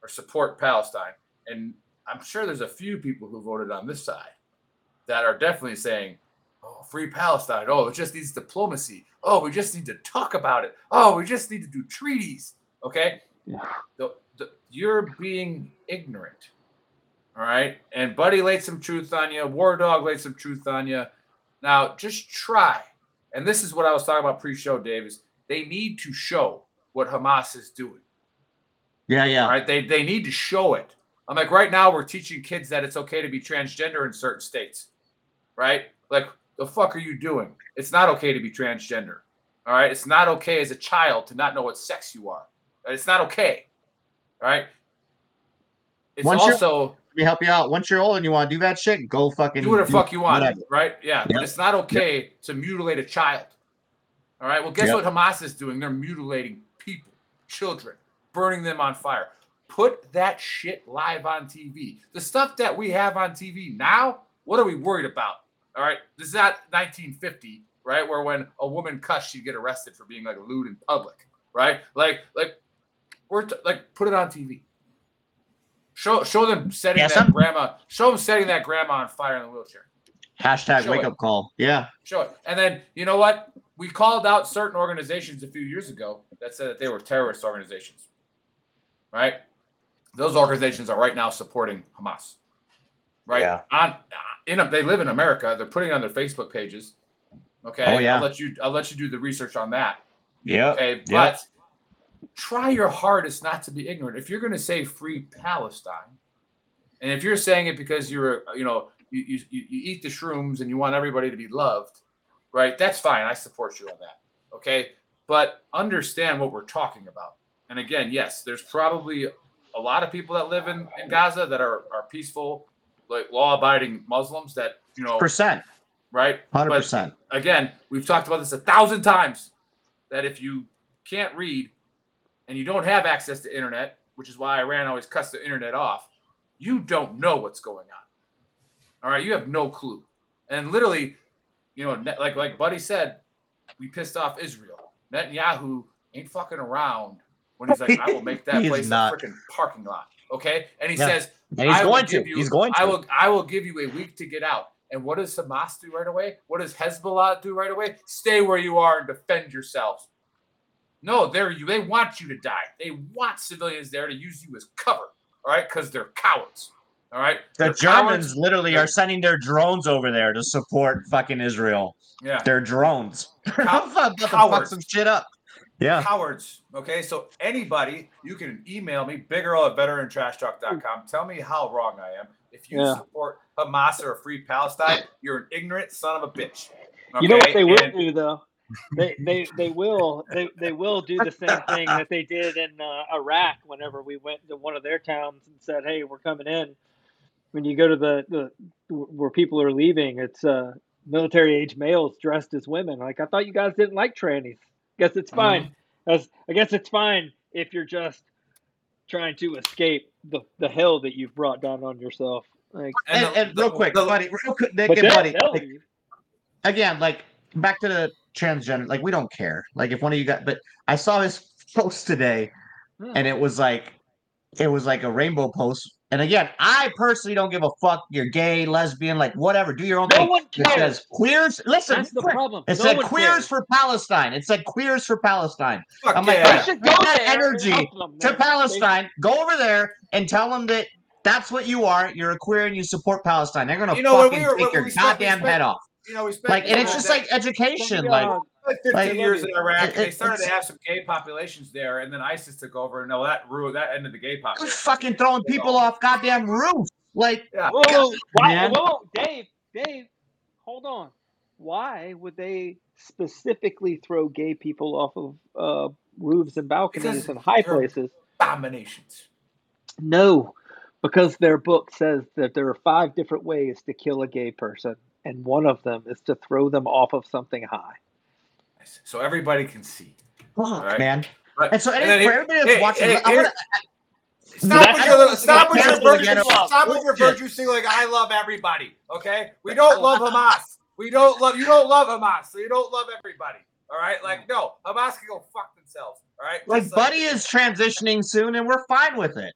Speaker 6: or support Palestine. And I'm sure there's a few people who voted on this side that are definitely saying, oh, free Palestine. Oh, it just needs diplomacy. Oh, we just need to talk about it. Oh, we just need to do treaties. Okay. The, the, you're being ignorant. All right. And Buddy laid some truth on you. War Dog laid some truth on you. Now, just try. And this is what I was talking about pre show, Davis. They need to show what Hamas is doing.
Speaker 5: Yeah, yeah.
Speaker 6: All right. They they need to show it. I'm like, right now we're teaching kids that it's okay to be transgender in certain states. Right? Like, the fuck are you doing? It's not okay to be transgender. All right. It's not okay as a child to not know what sex you are. It's not okay. All right. It's
Speaker 5: Once
Speaker 6: also
Speaker 5: me help you out. Once you're old and you want to do that shit, go fucking
Speaker 6: do whatever the fuck you want,
Speaker 5: whatever.
Speaker 6: right? Yeah, but
Speaker 5: Yep.
Speaker 6: it's not okay to mutilate a child. All right. Well, guess
Speaker 5: Yep.
Speaker 6: what Hamas is doing? They're mutilating people, children, burning them on fire. Put that shit live on TV. The stuff that we have on TV now, what are we worried about? All right. This is not 1950, right? Where when a woman cussed, she'd get arrested for being like lewd in public, right? Like, like, we're t- like, put it on TV. Show, show them setting
Speaker 5: Yeah,
Speaker 6: that
Speaker 5: some-
Speaker 6: grandma. Show them setting that grandma on fire in the wheelchair.
Speaker 5: Hashtag
Speaker 6: Show
Speaker 5: wake
Speaker 6: it.
Speaker 5: up call. Yeah.
Speaker 6: Show it. And then you know what? We called out certain organizations a few years ago that said that they were terrorist organizations. Right? Those organizations are right now supporting Hamas. Right?
Speaker 5: Yeah.
Speaker 6: On in a, they live in America. They're putting it on their Facebook pages. Okay.
Speaker 5: Oh, yeah.
Speaker 6: I'll let you. I'll let you do the research on that.
Speaker 5: Yeah.
Speaker 6: Okay. But try your hardest not to be ignorant. If you're going to say free Palestine, and if you're saying it because you're, you know, you, you, you eat the shrooms and you want everybody to be loved, right? That's fine. I support you on that. Okay. But understand what we're talking about. And again, yes, there's probably a lot of people that live in, in Gaza that are, are peaceful, like law abiding Muslims that, you know,
Speaker 5: Percent.
Speaker 6: right?
Speaker 5: Hundred
Speaker 6: But
Speaker 5: percent.
Speaker 6: again, we've talked about this a thousand times that if you can't read and you don't have access to internet, which is why Iran always cuts the internet off, you don't know what's going on. All right, you have no clue. And literally, you know, like like Buddy said, we pissed off Israel. Netanyahu ain't fucking around when he's like, I will make that place a freaking parking lot. Okay, and he
Speaker 5: Yeah.
Speaker 6: says,
Speaker 5: And he's
Speaker 6: I
Speaker 5: going to.
Speaker 6: you-
Speaker 5: He's going
Speaker 6: I will I will give you a week to get out. And what does Hamas do right away? What does Hezbollah do right away? Stay where you are and defend yourselves. No, they're you. They want you to die. They want civilians there to use you as cover. All right, because they're cowards. All right,
Speaker 5: The
Speaker 6: They're
Speaker 5: Germans
Speaker 6: cowards.
Speaker 5: literally
Speaker 6: They're-
Speaker 5: are sending their drones over there to support fucking Israel.
Speaker 6: Yeah,
Speaker 5: They're drones.
Speaker 6: Cow-
Speaker 5: about to fuck
Speaker 6: cowards.
Speaker 5: some shit up. Yeah.
Speaker 6: cowards. Okay, so anybody, you can email me, bigearl at veterantrashtalk.com. Tell me how wrong I am. If you
Speaker 4: Yeah.
Speaker 6: support Hamas or a free Palestine, you're an ignorant son of a bitch.
Speaker 4: You know what they will
Speaker 6: And-
Speaker 4: do though? They they they will they they will do the same thing that they did in uh, Iraq whenever we went to one of their towns and said, "Hey, we're coming in." When you go to the the where people are leaving, it's uh, military age males dressed as women. Like I thought you guys didn't like trannies. Guess it's fine. As I guess it's fine if you're just trying to escape the the hell that you've brought down on yourself. Like,
Speaker 6: and
Speaker 5: And,
Speaker 6: the-
Speaker 5: and real quick,
Speaker 6: the-
Speaker 5: buddy, real quick, Nick and buddy. like, again, like back to the transgender, like we don't care. Like if one of you got, but I saw his post today,
Speaker 4: Hmm.
Speaker 5: and it was like, it was like a rainbow post. And again, I personally don't give a fuck. You're gay, lesbian, like whatever. Do your own
Speaker 4: No
Speaker 5: thing.
Speaker 4: one
Speaker 5: It
Speaker 4: cares.
Speaker 5: says queers. Listen,
Speaker 4: That's the
Speaker 5: quick,
Speaker 4: problem.
Speaker 5: it
Speaker 4: No
Speaker 5: said queers
Speaker 4: cares.
Speaker 5: for Palestine. It said queers for Palestine.
Speaker 6: fuck
Speaker 5: I'm like,
Speaker 6: yeah.
Speaker 4: They should go
Speaker 5: that energy
Speaker 4: them,
Speaker 5: to. Palestine. Go over there and tell them that that's what you are. You're a queer and you support Palestine. They're gonna
Speaker 6: You know,
Speaker 5: fucking
Speaker 6: we were-
Speaker 5: take your
Speaker 6: we
Speaker 5: goddamn head off.
Speaker 6: You know, we spent
Speaker 5: Like, and it's just like education.
Speaker 4: They,
Speaker 5: Like,
Speaker 4: uh,
Speaker 6: like 15
Speaker 5: Like,
Speaker 6: years in Iraq,
Speaker 5: it-
Speaker 6: they started to have some gay populations there, and then ISIS took over, and no, that ruined that ended the gay population.
Speaker 5: fucking throwing people off goddamn roofs. Like,
Speaker 6: Yeah,
Speaker 4: Whoa, whoa, why,
Speaker 5: man.
Speaker 4: whoa, Dave, Dave, hold on. Why would they specifically throw gay people off of uh, roofs and balconies and high places?
Speaker 6: abominations.
Speaker 4: No, because their book says that there are five different ways to kill a gay person, and one of them is to throw them off of something high.
Speaker 6: So everybody can see.
Speaker 5: fuck,
Speaker 6: Right.
Speaker 5: man.
Speaker 6: Right.
Speaker 5: And so,
Speaker 6: And
Speaker 5: anyway,
Speaker 6: then
Speaker 5: for
Speaker 6: here-
Speaker 5: everybody that's
Speaker 6: hey,
Speaker 5: watching,
Speaker 6: hey,
Speaker 5: I'm
Speaker 6: here-
Speaker 5: gonna,
Speaker 6: Stop with your stop with your virtue. Stop with your virtue thing. Like I love everybody. Okay, we don't love Hamas. We don't love you. Don't love Hamas, so you don't love everybody. All right, like no, Hamas can go fuck themselves. All right,
Speaker 5: like,
Speaker 6: Just
Speaker 5: Buddy is transitioning soon, and we're fine with it.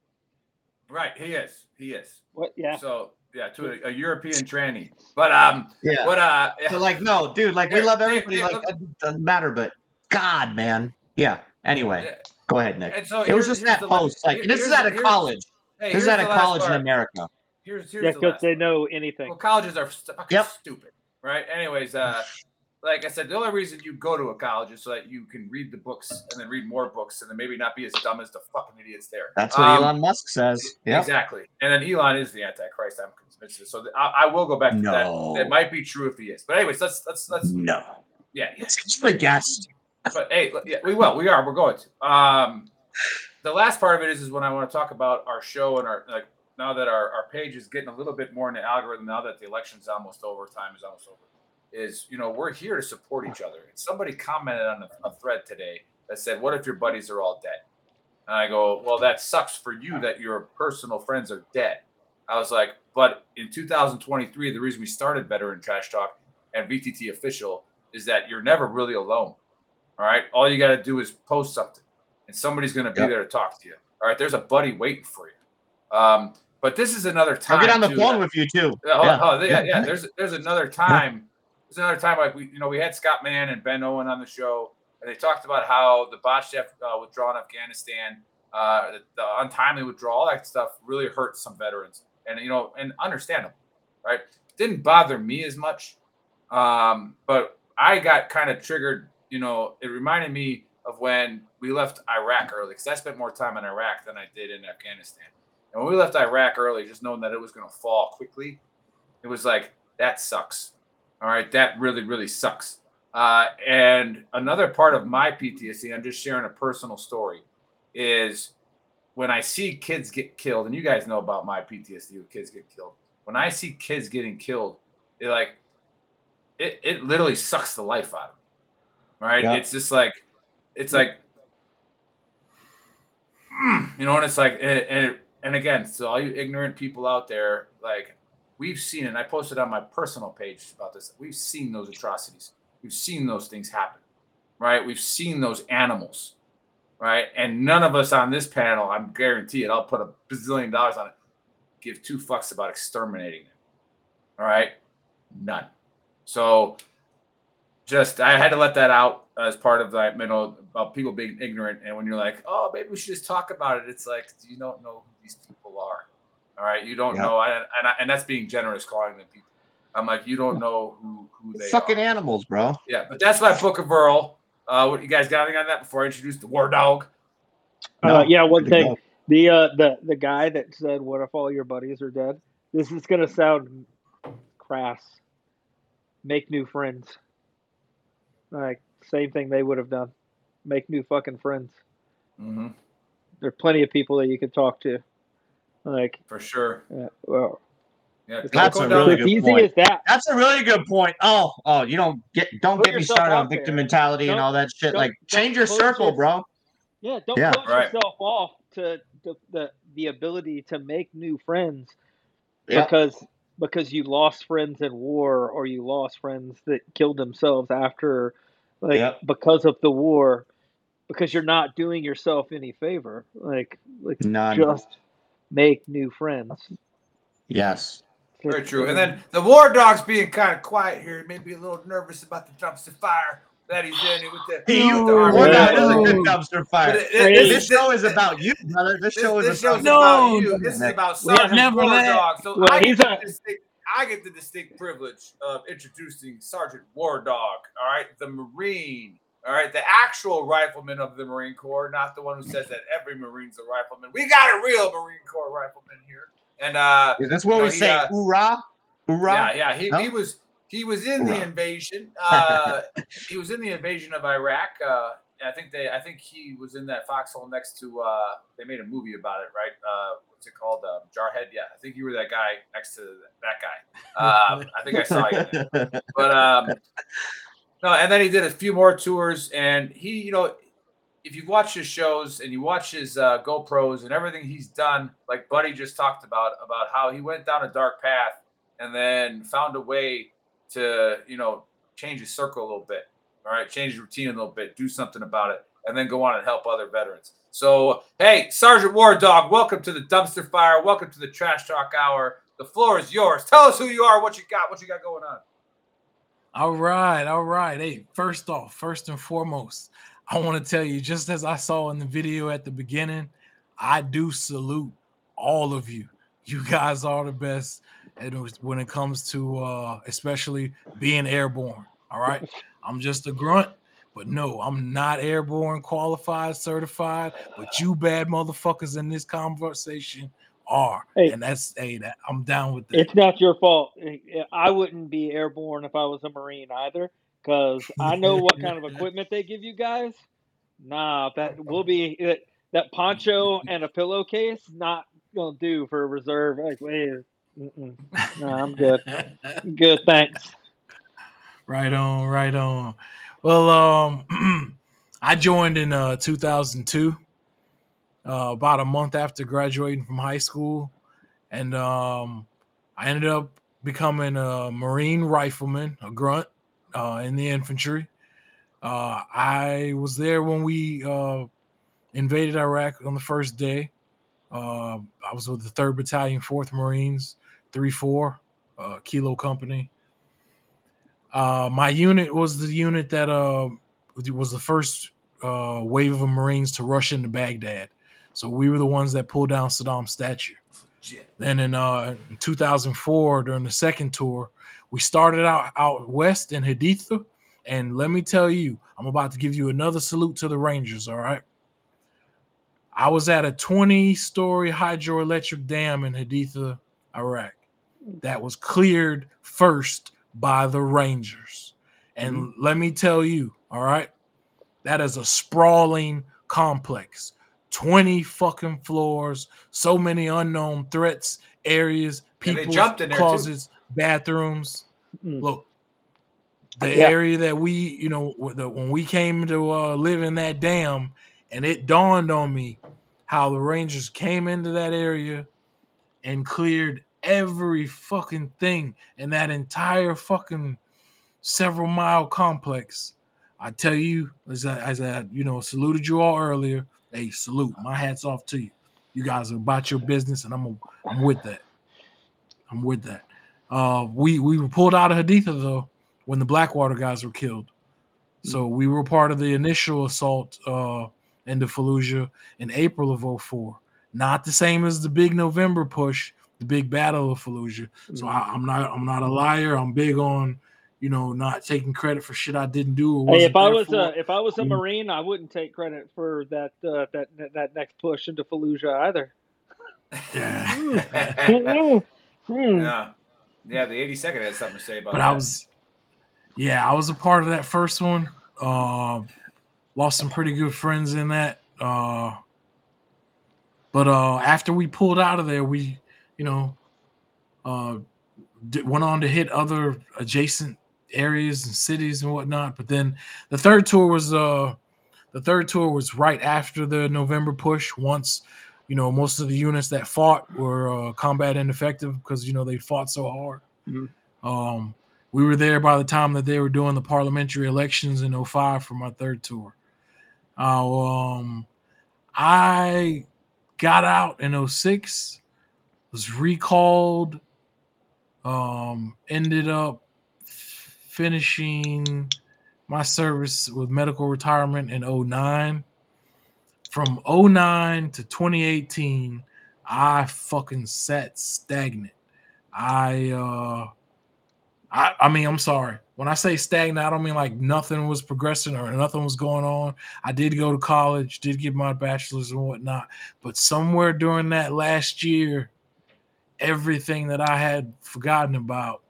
Speaker 6: right. He is. He is.
Speaker 4: What? Yeah.
Speaker 6: So yeah, to a, a European tranny. But um,
Speaker 5: Yeah.
Speaker 6: but uh,
Speaker 5: So, like, no, dude, like, we love
Speaker 6: here,
Speaker 5: everybody.
Speaker 6: here,
Speaker 5: Like,
Speaker 6: look-
Speaker 5: it doesn't matter, but God, man. Yeah. Anyway,
Speaker 6: yeah.
Speaker 5: go ahead, Nick.
Speaker 6: And so
Speaker 5: It was just that
Speaker 6: the last-
Speaker 5: post. Like, this is
Speaker 6: here's
Speaker 5: at a college.
Speaker 6: Hey,
Speaker 5: This is
Speaker 6: here's
Speaker 5: at a
Speaker 6: last
Speaker 5: college in. America.
Speaker 6: Here's here's
Speaker 4: Yeah,
Speaker 6: the
Speaker 4: because
Speaker 6: last
Speaker 4: they know anything.
Speaker 6: Well, colleges are st- fucking
Speaker 5: Yep.
Speaker 6: stupid, right? Anyways, uh, like I said, the only reason you go to a college is so that you can read the books and then read more books and then maybe not be as dumb as the fucking idiots there.
Speaker 5: That's what
Speaker 6: Um,
Speaker 5: Elon Musk says. Yep.
Speaker 6: Exactly. And then Elon is the Antichrist. I'm convinced. of. So I, I will go back to
Speaker 5: No.
Speaker 6: that. That might be true if he is. But anyways, let's let's let's
Speaker 5: No.
Speaker 6: yeah. yeah.
Speaker 5: It's just a guess.
Speaker 6: But hey, yeah, we will. We are. We're going to. Um, the last part of it is is when I want to talk about our show and our like now that our, our page is getting a little bit more in the algorithm now that the election's almost over, time is almost over. Is you know we're here to support each other. And somebody commented on a, a thread today that said, "What if your buddies are all dead?" And I go, "Well, that sucks for you that your personal friends are dead." I was like, "But in 2023, the reason we started Veteran Trash Talk and VTT official is that you're never really alone." All right. All you got to do is post something, and somebody's going to be
Speaker 5: Yep.
Speaker 6: there to talk to you. All right. There's a buddy waiting for you. Um, but this is another time.
Speaker 5: I'll get on the phone
Speaker 6: that-
Speaker 5: with you too.
Speaker 6: Oh,
Speaker 5: Yeah.
Speaker 6: oh, yeah, yeah. There's there's another time. There's another time like we you know we had Scott Mann and Ben Owen on the show, and they talked about how the botched uh, withdrawal in Afghanistan, uh, the, the untimely withdrawal, all that stuff really hurt some veterans, and you know, and understandable, right? Didn't bother me as much, um, but I got kind of triggered. You know, it reminded me of when we left Iraq early because I spent more time in Iraq than I did in Afghanistan. And when we left Iraq early, just knowing that it was going to fall quickly, it was like that sucks. All right, that really, really sucks. Uh, and another part of my PTSD, I'm just sharing a personal story, is when I see kids get killed, and you guys know about my PTSD when kids get killed. When I see kids getting killed, it like it, it literally sucks the life out of them. Right?
Speaker 5: Yeah.
Speaker 6: It's just like it's like mm, you know, and it's like and and, and again, so all you ignorant people out there, like we've seen, and I posted on my personal page about this. We've seen those atrocities. We've seen those things happen, right? We've seen those animals, right? And none of us on this panel, I'm guarantee it, I'll put a bazillion dollars on it, give two fucks about exterminating them. All right? None. So just I had to let that out as part of that, you know, about people being ignorant. And when you're like, oh, maybe we should just talk about it, it's like you don't know who these people are. All right, you don't
Speaker 5: Yeah.
Speaker 6: know, and and, I, and that's being generous, calling them people. I'm like, you don't know who who they
Speaker 5: Fucking
Speaker 6: are.
Speaker 5: animals, bro.
Speaker 6: Yeah, but that's my book of Earl. Uh, what you guys got anything on that before I introduce the War Dog?
Speaker 4: Uh, yeah, one thing.
Speaker 5: go.
Speaker 4: The uh, the the guy that said, "What if all your buddies are dead?" This is gonna sound crass. Make new friends. Like same thing they would have done. Make new fucking friends.
Speaker 6: Mm-hmm.
Speaker 4: There are plenty of people that you could talk to. Like,
Speaker 6: For sure.
Speaker 4: uh, well,
Speaker 6: Yeah,
Speaker 5: That's a really good
Speaker 4: easy
Speaker 5: point.
Speaker 4: as that.
Speaker 5: That's a really good point. Oh, oh, you don't get don't
Speaker 4: Put
Speaker 5: get me started on
Speaker 4: out there.
Speaker 5: victim mentality and
Speaker 4: Don't-
Speaker 5: all that shit. Like change your circle,
Speaker 4: your-
Speaker 5: bro.
Speaker 4: Yeah, don't
Speaker 5: Yeah.
Speaker 4: close
Speaker 6: Right.
Speaker 4: yourself off to the, the the ability to make new friends
Speaker 5: Yeah.
Speaker 4: because because you lost friends in war or you lost friends that killed themselves after like
Speaker 5: Yep.
Speaker 4: because of the war because you're not doing yourself any favor like like
Speaker 5: None.
Speaker 4: just make new friends
Speaker 5: Yes.
Speaker 6: Very true. And then the War Dog's being kind of quiet here, maybe a little nervous about the dumpster fire that he's in with the,
Speaker 5: Hey, you,
Speaker 6: with the army.
Speaker 5: War Dog is a good dumpster fire.
Speaker 6: But it- it-
Speaker 5: This
Speaker 6: this-
Speaker 5: show is about you, brother. This
Speaker 6: This,
Speaker 5: show is
Speaker 6: this
Speaker 5: about
Speaker 6: show's
Speaker 8: No,
Speaker 6: about you. This is about
Speaker 4: We
Speaker 6: Sergeant
Speaker 8: never
Speaker 6: War
Speaker 8: let-
Speaker 6: Dog. So
Speaker 4: Well,
Speaker 6: I
Speaker 4: he's
Speaker 6: get,
Speaker 4: a-
Speaker 6: distinct, I get the distinct privilege of introducing Sergeant War Dog. All right, the Marine. All right, the actual rifleman of the Marine Corps, not the one who says that every Marine's a rifleman. We got a real Marine Corps rifleman here, and uh,
Speaker 5: That's what we say.
Speaker 6: uh,
Speaker 5: Hoorah! Hoorah!
Speaker 6: yeah, yeah. He,
Speaker 5: No?
Speaker 6: he was he was in the invasion. Uh, he was in the invasion of Iraq. Uh, I think they. I think he was in that foxhole next to. Uh, they made a movie about it, right? Uh, what's it called? Uh, Jarhead. Yeah, I think you were that guy next to that guy. Uh, I think I saw you. But um, no, and then he did a few more tours, and he, you know, if you watch his shows and you watch his uh, GoPros and everything he's done, like Buddy just talked about, about how he went down a dark path and then found a way to, you know, change his circle a little bit. All right, change his routine a little bit, do something about it, and then go on and help other veterans. So, hey, Sergeant War Dog, welcome to the dumpster fire. Welcome to the Trash Talk Hour. The floor is yours. Tell us who you are, what you got, what you got going on.
Speaker 8: All right, all right. Hey, first off, first and foremost, I want to tell you, just as I saw in the video at the beginning, I do salute all of you. You guys are the best and when it comes to uh especially being airborne. All right. I'm just a grunt, but no, I'm not airborne qualified, certified, but you bad motherfuckers in this conversation are.
Speaker 4: Hey.
Speaker 8: and that's hey, that I'm down with that.
Speaker 4: it's not your fault i wouldn't be airborne if i was a marine either because i know what kind of equipment they give you guys nah that will be that, that poncho and a pillowcase not gonna do for a reserve like wait i'm good good thanks
Speaker 8: Right on, right on. Well, um, I joined in uh 2002, uh, about a month after graduating from high school, and um, I ended up becoming a Marine rifleman, a grunt, uh, in the infantry. Uh, I was there when we uh, invaded Iraq on the first day. Uh, I was with the Third Battalion, Fourth Marines, three four, uh, Kilo Company. Uh, my unit was the unit that was the first uh wave of Marines to rush into Baghdad. So we were the ones that pulled down Saddam's statue. Then in uh in 2004 during the second tour, we started out out west in Haditha And let me tell you, I'm about to give you another salute to the Rangers. All right. I was at a 20 story hydroelectric dam in Haditha, Iraq, that was cleared first by the Rangers. And
Speaker 4: Mm-hmm.
Speaker 8: let me tell you, all right, that is a sprawling complex 20 fucking floors, so many unknown threats, areas, people,
Speaker 6: jumped in too.
Speaker 8: closets, bathrooms.
Speaker 4: Mm.
Speaker 8: Look, the
Speaker 4: Yeah.
Speaker 8: area that we, you know, the, when we came to uh, live in that dam, and it dawned on me how the Rangers came into that area and cleared every fucking thing in that entire fucking several mile complex. I tell you, as I, as I you know saluted you all earlier, hey, salute. My hats off to you. You guys are about your business, and I'm I'm with that. I'm with that. Uh, we we were pulled out of Haditha though when the Blackwater guys were killed. So we were part of the initial assault uh, into Fallujah in April of 04. Not the same as the big November push, the big battle of Fallujah. So I, I'm not I'm not a liar. I'm big on you know not taking credit for shit I didn't do or
Speaker 4: Hey, if I was
Speaker 8: for.
Speaker 4: a if I was a. Marine, I wouldn't take credit for that uh, that, that that next push into Fallujah either.
Speaker 8: yeah.
Speaker 4: Hmm.
Speaker 6: Yeah. Yeah, the 82nd had something to say about it.
Speaker 8: but
Speaker 6: that.
Speaker 8: I was, yeah, I was a part of that first one. Uh, lost some pretty good friends in that. Uh, but uh, after we pulled out of there, we, you know, uh, d- went on to hit other adjacent areas and cities and whatnot. But then the third tour was uh, the third tour was right after the November push. Once, you know, most of the units that fought were uh, combat ineffective because you know they fought so hard.
Speaker 4: Mhm.
Speaker 8: Um, we were there by the time that they were doing the parliamentary elections in 05 for my third tour. Uh, um, I got out in 06, was recalled, um, ended up finishing my service with medical retirement in 09. From 09 to 2018, I fucking sat stagnant. I uh I, I mean, I'm sorry. When I say stagnant, I don't mean like nothing was progressing or nothing was going on. I did go to college, did get my bachelor's and whatnot, but somewhere during that last year, everything that I had forgotten about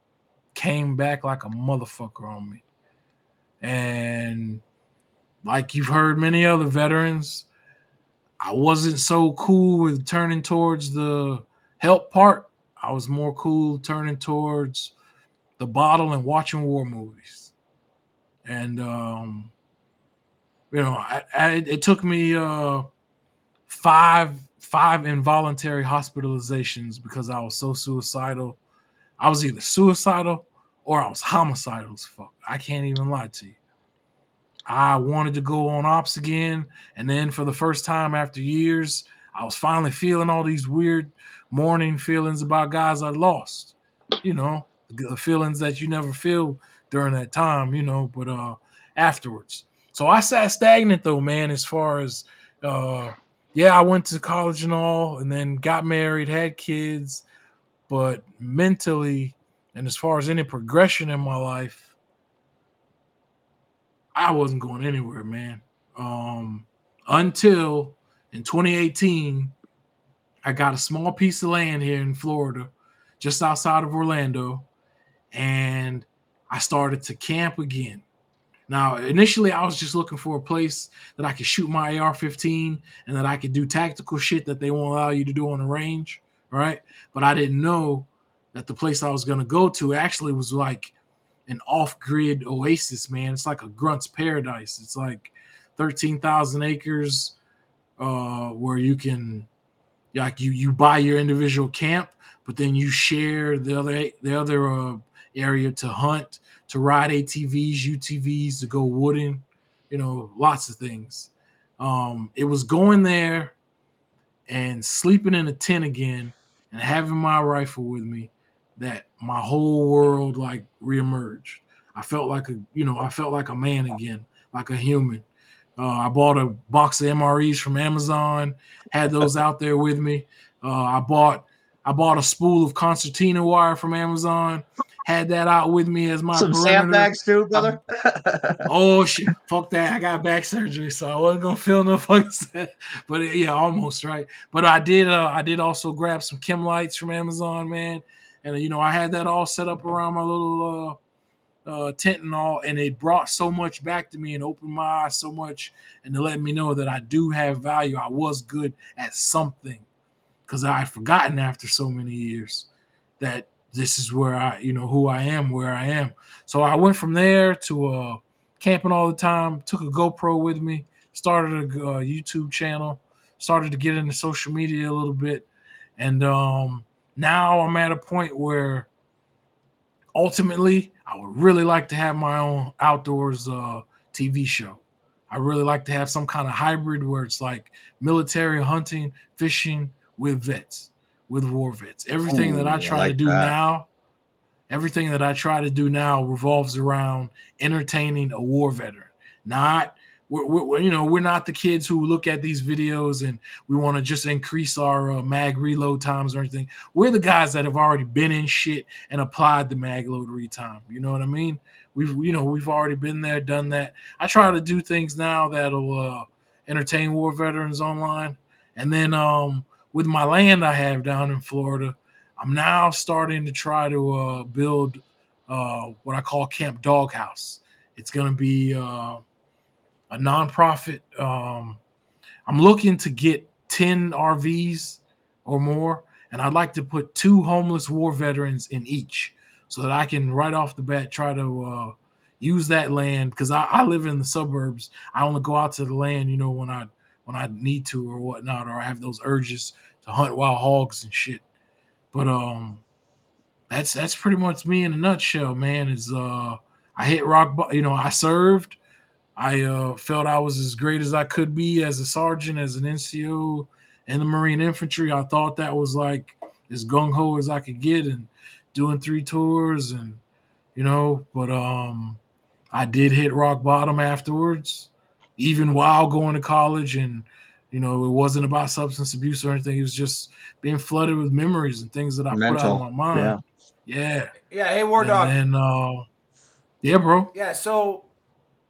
Speaker 8: came back like a motherfucker on me. And like you've heard many other veterans, I wasn't so cool with turning towards the help part. I was more cool turning towards the bottle and watching war movies. And um, you know, I, I, it took me uh, five five involuntary hospitalizations because I was so suicidal. I was either suicidal or I was homicidal as fuck. I can't even lie to you. I wanted to go on ops again, and then for the first time after years, I was finally feeling all these weird mourning feelings about guys I lost. You know, the feelings that you never feel during that time, you know, but uh afterwards. So I sat stagnant though, man, as far as uh yeah, I went to college and all, and then got married, had kids, but mentally and as far as any progression in my life, I wasn't going anywhere, man. Um until in 2018, I got a small piece of land here in Florida, just outside of Orlando, and I started to camp again. Now, initially, I was just looking for a place that I could shoot my AR 15 and that I could do tactical shit that they won't allow you to do on the range, right? But I didn't know that the place I was going to go to actually was like an off grid oasis, man. It's like a grunt's paradise. It's like 13,000 acres uh, where you can, like, you, you buy your individual camp, but then you share the other, the other, uh, area to hunt, to ride ATVs, UTVs, to go wooding, you know, lots of things. Um, it was going there and sleeping in a tent again and having my rifle with me that my whole world like reemerged. I felt like a, you know, I felt like a man again, like a human. Uh, I bought a box of MREs from Amazon, had those out there with me. Uh, I bought I bought a spool of concertina wire from Amazon, had that out with me as my
Speaker 5: Some sandbags too, brother.
Speaker 8: Oh shit! Fuck that! I got back surgery, so I wasn't gonna feel no fucking. But yeah, almost right. But I did. Uh, I did also grab some chem lights from Amazon, man. And you know, I had that all set up around my little uh, uh, tent and all, and it brought so much back to me and opened my eyes so much, and to let me know that I do have value. I was good at something, because I had forgotten after so many years that this is where I, you know, who I am, where I am. So I went from there to uh camping all the time, took a GoPro with me, started a uh, YouTube channel, started to get into social media a little bit. And um now I'm at a point where ultimately I would really like to have my own outdoors uh TV show. I really like to have some kind of hybrid where it's like military hunting, fishing with vets, with war vets. Everything that
Speaker 5: Ooh,
Speaker 8: I
Speaker 5: I
Speaker 8: try to
Speaker 5: like
Speaker 8: do
Speaker 5: that.
Speaker 8: now, everything that I try to do now revolves around entertaining a war veteran. Not we're, we're you know we're not the kids who look at these videos and we want to just increase our uh, mag reload times or anything. We're the guys that have already been in shit and applied the mag load read time. You know what I mean? We've you know we've already been there, done that. I try to do things now that'll uh, entertain war veterans online, and then um, with my land I have down in Florida, I'm now starting to try to uh, build uh, what I call Camp Doghouse. It's going to be uh, a nonprofit. Um, I'm looking to get 10 RVs or more, and I'd like to put two homeless war veterans in each so that I can right off the bat try to uh, use that land because I, I live in the suburbs. I only go out to the land, you know, when I when I need to or whatnot, or I have those urges to hunt wild hogs and shit. But um, that's that's pretty much me in a nutshell, man. Is uh, I hit rock, bo- you know, I served. I uh, felt I was as great as I could be as a sergeant, as an NCO in the Marine Infantry. I thought that was like as gung ho as I could get, and doing three tours, and you know, but um, I did hit rock bottom afterwards, even while going to college, and you know, it wasn't about substance abuse or anything. It was just being flooded with memories and things that I put out
Speaker 5: Mental,
Speaker 8: of my mind. Yeah.
Speaker 6: Yeah, hey, War Dog.
Speaker 8: And uh, yeah, bro.
Speaker 6: Yeah, so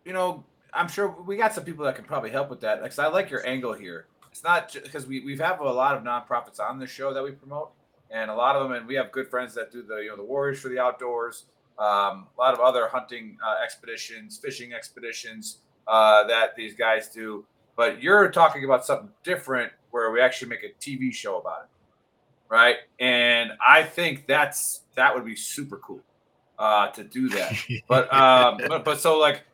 Speaker 6: you know, I'm sure we got some people that can probably help with that. Because I like your angle here. It's not because we we have a lot of nonprofits on the show that we promote, and a lot of them, and we have good friends that do the you know the Warriors for the Outdoors, um, a lot of other hunting uh, expeditions, fishing expeditions uh, that these guys do. But you're talking about something different where we actually make a TV show about it, right? And I think that's that would be super cool uh, to do that. But um, but, but so like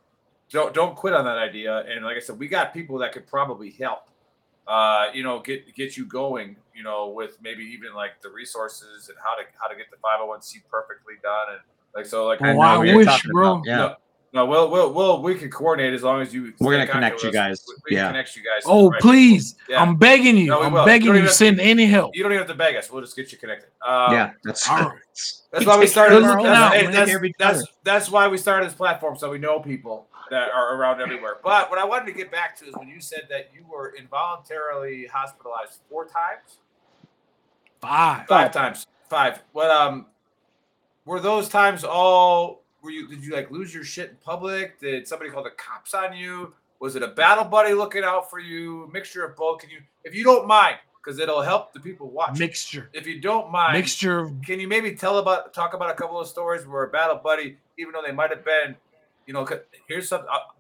Speaker 6: don't don't quit on that idea. And like I said, we got people that could probably help. Uh, you know, get get you going. You know, with maybe even like the resources and how to how to get the five hundred one c perfectly done and like so like.
Speaker 5: I know
Speaker 8: I
Speaker 5: what you're
Speaker 8: wish, bro.
Speaker 5: about, Yeah.
Speaker 6: No, no, we'll we'll we'll we can coordinate as long as you.
Speaker 5: We're gonna connect you guys.
Speaker 6: We, we
Speaker 5: Yeah.
Speaker 6: can connect you guys.
Speaker 8: Oh,
Speaker 6: right
Speaker 8: please.
Speaker 6: Yeah.
Speaker 8: I'm begging you.
Speaker 6: No,
Speaker 8: I'm
Speaker 6: will.
Speaker 8: begging
Speaker 6: You don't
Speaker 8: you.
Speaker 6: even to-
Speaker 8: Send any help.
Speaker 6: You don't even have to beg us. We'll just get you connected. Um,
Speaker 5: yeah, that's
Speaker 8: All right.
Speaker 6: That's why we started.
Speaker 8: Good
Speaker 6: That's,
Speaker 8: looking out,
Speaker 6: hey, that's,
Speaker 5: Take care of each
Speaker 6: that's, that's why we started this platform, so we know people that are around everywhere. But what I wanted to get back to is when you said that you were involuntarily hospitalized four times,
Speaker 8: Five.
Speaker 6: five times, five. What um, were those times all? Were you? Did you like lose your shit in public? Did somebody call the cops on you? Was it a battle buddy looking out for you? Mixture of both. Can you, if you don't mind, because it'll help the people watch.
Speaker 8: Mixture.
Speaker 6: If you don't mind,
Speaker 8: Mixture
Speaker 6: can you maybe tell about talk about a couple of stories where a battle buddy, even though they might have been, you know, here's something. I'll,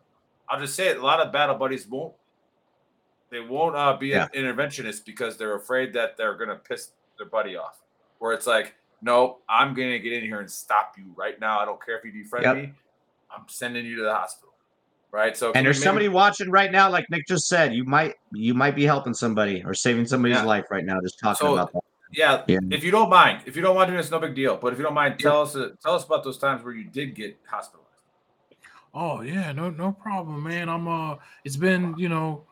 Speaker 6: I'll just say it. A lot of battle buddies won't. They won't uh, be
Speaker 5: Yeah.
Speaker 6: an interventionist because they're afraid that they're gonna piss their buddy off. Where it's like, no, I'm gonna get in here and stop you right now. I don't care if you defriend
Speaker 5: Yep.
Speaker 6: me. I'm sending you to the hospital. Right. So
Speaker 5: and there's
Speaker 6: maybe-
Speaker 5: somebody watching right now, like Nick just said. You might you might be helping somebody or saving somebody's
Speaker 6: Yeah.
Speaker 5: life right now, just talking
Speaker 6: So-
Speaker 5: about that.
Speaker 6: Yeah,
Speaker 5: Yeah.
Speaker 6: if you don't mind, if you don't mind doing this, no big deal. But if you don't mind, tell us uh, tell us about those times where you did get hospitalized.
Speaker 8: Oh yeah, no no problem, man. I'm uh it's been, you know,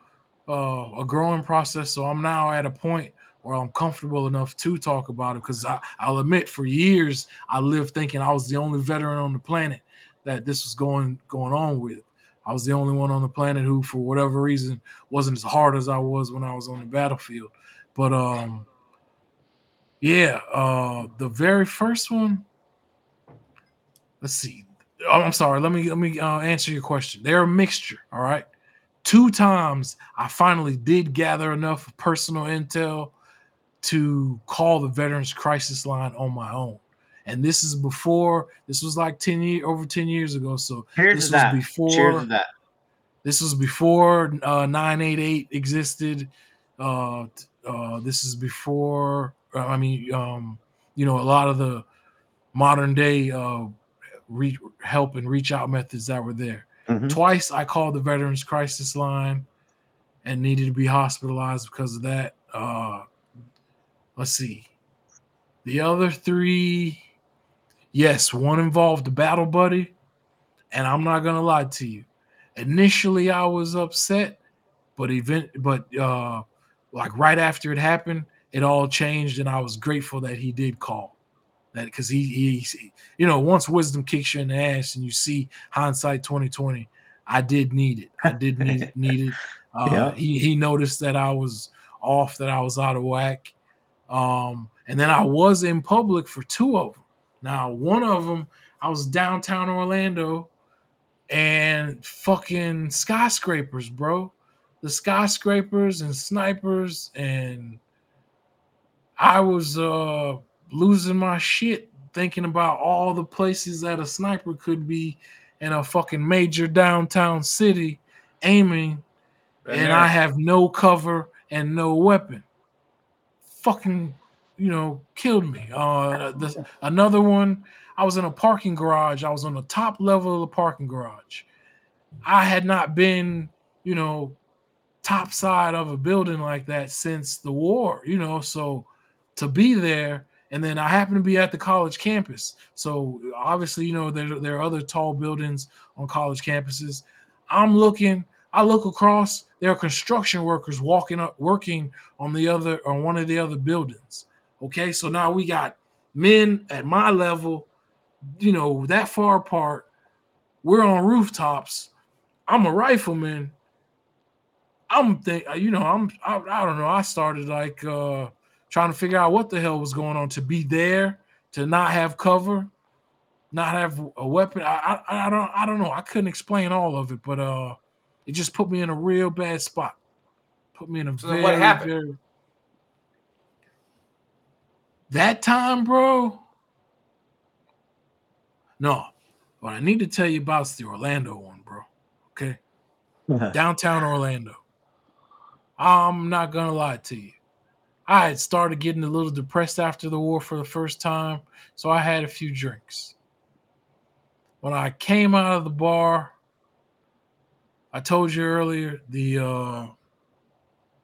Speaker 8: uh a growing process. So I'm now at a point where I'm comfortable enough to talk about it because I'll admit for years I lived thinking I was the only veteran on the planet that this was going going on with. I was the only one on the planet who, for whatever reason, wasn't as hard as I was when I was on the battlefield. But um yeah, uh the very first one, let's see. Oh, I'm sorry. Let me let me uh, answer your question. They're a mixture. All right. Two times I finally did gather enough personal intel to call the Veterans Crisis Line on my own. And this is before. This was like ten year over ten years ago. So
Speaker 5: Cheers
Speaker 8: this was
Speaker 5: that.
Speaker 8: before.
Speaker 5: Cheers to that.
Speaker 8: This was before uh, 988 existed. Uh, uh, this is before, uh, I mean, um, you know, a lot of the modern day uh, re- help and reach out methods that were there.
Speaker 5: Mhm.
Speaker 8: Twice I called the Veterans Crisis Line and needed to be hospitalized because of that. Uh, let's see. The other three, yes, one involved the battle buddy. And I'm not going to lie to you initially I was upset, but event but uh like right after it happened, it all changed and I was grateful that he did call. That because he he you know, once wisdom kicks you in the ass and you see hindsight 2020, I did need it. I did need need it. Uh
Speaker 5: Yeah.
Speaker 8: he he noticed that I was off, that I was out of whack. Um, and then I was in public for two of them. Now, one of them, I was downtown Orlando and fucking skyscrapers, bro. The skyscrapers and snipers, and I was uh losing my shit thinking about all the places that a sniper could be in a fucking major downtown city aiming,
Speaker 6: Been
Speaker 8: and. I have no cover and no weapon. Fucking, you know, killed me. Uh, the, another one, I was in a parking garage. I was on the top level of the parking garage. I had not been, you know, top side of a building like that since the war, you know. So to be there, and then I happen to be at the college campus. So obviously, you know, there, there are other tall buildings on college campuses. I'm looking, I look across, there are construction workers walking up, working on the other, on one of the other buildings. Okay, so now we got men at my level, you know, that far apart. We're on rooftops. I'm a rifleman. I'm think you know, I'm I, I don't know. I started like uh trying to figure out what the hell was going on to be there, to not have cover, not have a weapon. I I, I don't I don't know. I couldn't explain all of it, but uh it just put me in a real bad spot. Put me in a
Speaker 6: So
Speaker 8: very,
Speaker 6: what happened?
Speaker 8: very- that time, bro. No, what I need to tell you about is the Orlando one, bro. Okay, downtown Orlando. I'm not gonna lie to you. I had started getting a little depressed after the war for the first time, so I had a few drinks. When I came out of the bar, I told you earlier the uh,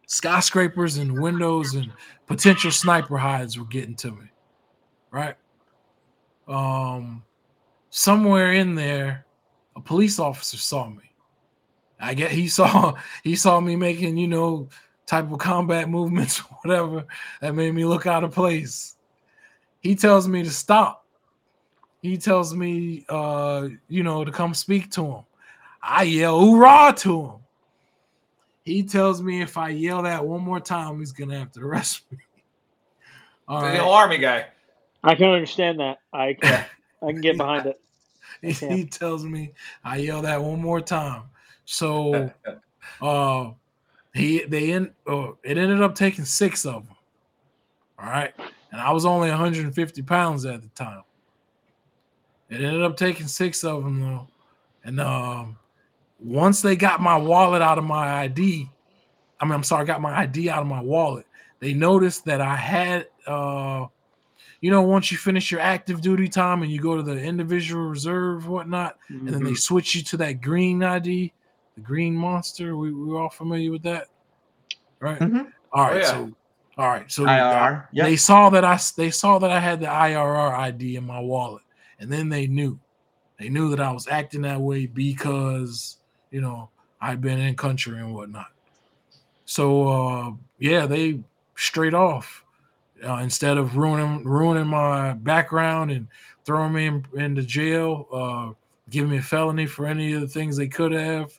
Speaker 8: skyscrapers and windows and potential sniper hides were getting to me, right? Um, somewhere in there, a police officer saw me. I get he saw he saw me making you know type of combat movements, whatever that made me look out of place. He tells me to stop. He tells me, uh, you know, to come speak to him. I yell hoorah to him. He tells me if I yell that one more time, he's gonna have to arrest me. All
Speaker 6: The
Speaker 8: right.
Speaker 6: army guy.
Speaker 4: I can understand that. I can, I can get behind it.
Speaker 8: he, he tells me I yell that one more time. So uh he they in uh, it ended up taking six of them. All right. And I was only 150 pounds at the time. It ended up taking six of them though. And um once they got my wallet out of my ID, I mean I'm sorry, got my ID out of my wallet, they noticed that I had uh you know, once you finish your active duty time and you go to the individual reserve, whatnot, and then they switch you to that green ID, the green monster. We we're all familiar with that, right?
Speaker 5: Mhm.
Speaker 8: All right,
Speaker 6: Oh, yeah.
Speaker 8: so all right, so
Speaker 5: IRR. Yep.
Speaker 8: they saw that I they saw that I had the IRR ID in my wallet, and then they knew, they knew that I was acting that way because you know I've been in country and whatnot. So uh, yeah, they straight off uh, instead of ruining ruining my background and throwing me in, into jail, uh, giving me a felony for any of the things they could have.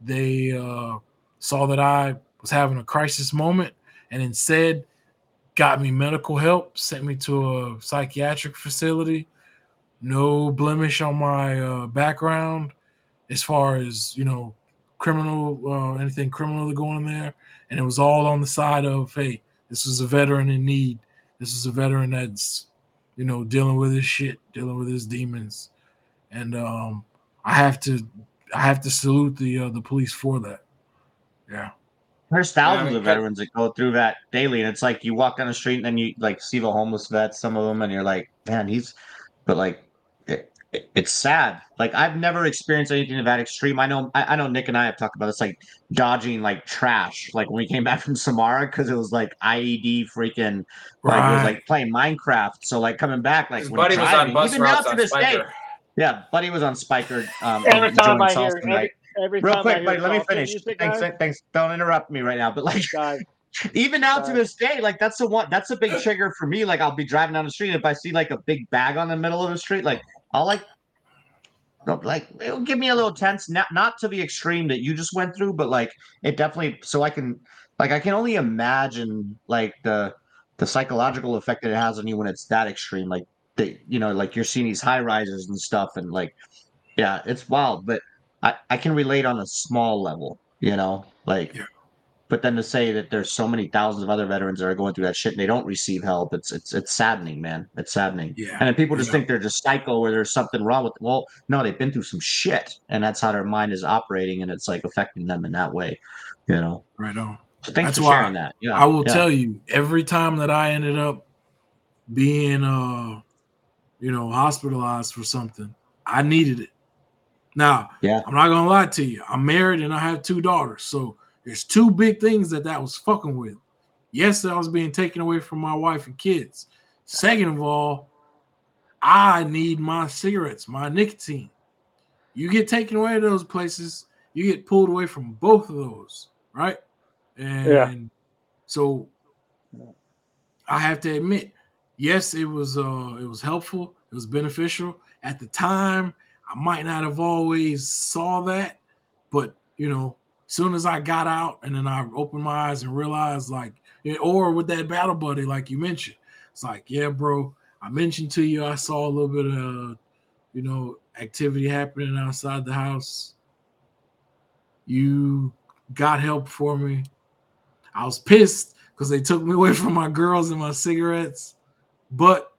Speaker 8: They uh, saw that I was having a crisis moment and instead got me medical help, sent me to a psychiatric facility. no blemish on my uh, background as far as you know criminal uh, anything criminal to go in there, and it was all on the side of hey, this is a veteran in need. This is a veteran that's you know dealing with his shit, dealing with his demons, and um, I have to I have to salute the uh, the police for that. Yeah.
Speaker 5: There's
Speaker 6: Yeah, I
Speaker 5: thousands
Speaker 6: mean,
Speaker 5: of veterans that go through that daily, and it's like you walk down the street and then you like see the homeless vets, some of them, and you're like, man, he's, but like, it, it- it's sad. Like I've never experienced anything of that extreme. I know, I, I know, Nick and I have talked about this, like dodging like trash, like when we came back from Samarra, because it was like IED freaking, like it was like playing Minecraft. So like coming back, like
Speaker 6: His
Speaker 5: when
Speaker 6: buddy was on bus
Speaker 5: even now
Speaker 6: routes
Speaker 5: to
Speaker 6: on
Speaker 5: this day,
Speaker 6: Spiker.
Speaker 5: yeah, buddy was on Spiker. Um,
Speaker 4: Every
Speaker 5: and
Speaker 4: time
Speaker 5: Joey
Speaker 4: I hear
Speaker 5: Salsa,
Speaker 4: every,
Speaker 5: right?
Speaker 4: every
Speaker 5: Real
Speaker 4: time
Speaker 5: quick,
Speaker 4: hear
Speaker 5: buddy, let me finish. Thanks,
Speaker 4: guys,
Speaker 5: thanks. Don't interrupt me right now, but like
Speaker 4: guys,
Speaker 5: even now to this day, like that's the one that's a big trigger for me. Like I'll be driving down the street, if I see like a big bag on the middle of the street, like I'll like like it'll give me a little tense, not not to the extreme that you just went through, but like it definitely so I can like I can only imagine like the the psychological effect that it has on you when it's that extreme. Like the you know, like you're seeing these high rises and stuff and like yeah, it's wild, but I, I can relate on a small level, you know, like
Speaker 8: Yeah.
Speaker 5: But then to say that there's so many thousands of other veterans that are going through that shit and they don't receive help, it's it's it's saddening, man. It's saddening.
Speaker 8: Yeah.
Speaker 5: And then people just
Speaker 8: Yeah.
Speaker 5: think they're just psycho or there's something wrong with Them. well, no, they've been through some shit and that's how their mind is operating and it's like affecting them in that way, you know.
Speaker 8: Right on.
Speaker 5: So thanks
Speaker 8: That's
Speaker 5: for
Speaker 8: why
Speaker 5: sharing that. Yeah.
Speaker 8: I will
Speaker 5: yeah.
Speaker 8: tell you, every time that I ended up being uh you know hospitalized for something, I needed it. Now,
Speaker 5: Yeah.
Speaker 8: I'm not gonna lie to you. I'm married and I have two daughters, so there's two big things that that was fucking with. Yes, I was being taken away from my wife and kids. Second of all, I need my cigarettes, my nicotine. You get taken away to those places, you get pulled away from both of those, right? And so I have to admit, yes, it was uh it was helpful, it was beneficial. At the time, I might not have always saw that, but you know, soon as I got out and then I opened my eyes and realized like or with that battle buddy, like you mentioned, it's like, yeah, bro, I mentioned to you I saw a little bit of you know activity happening outside the house. You got help for me. I was pissed because they took me away from my girls and my cigarettes, but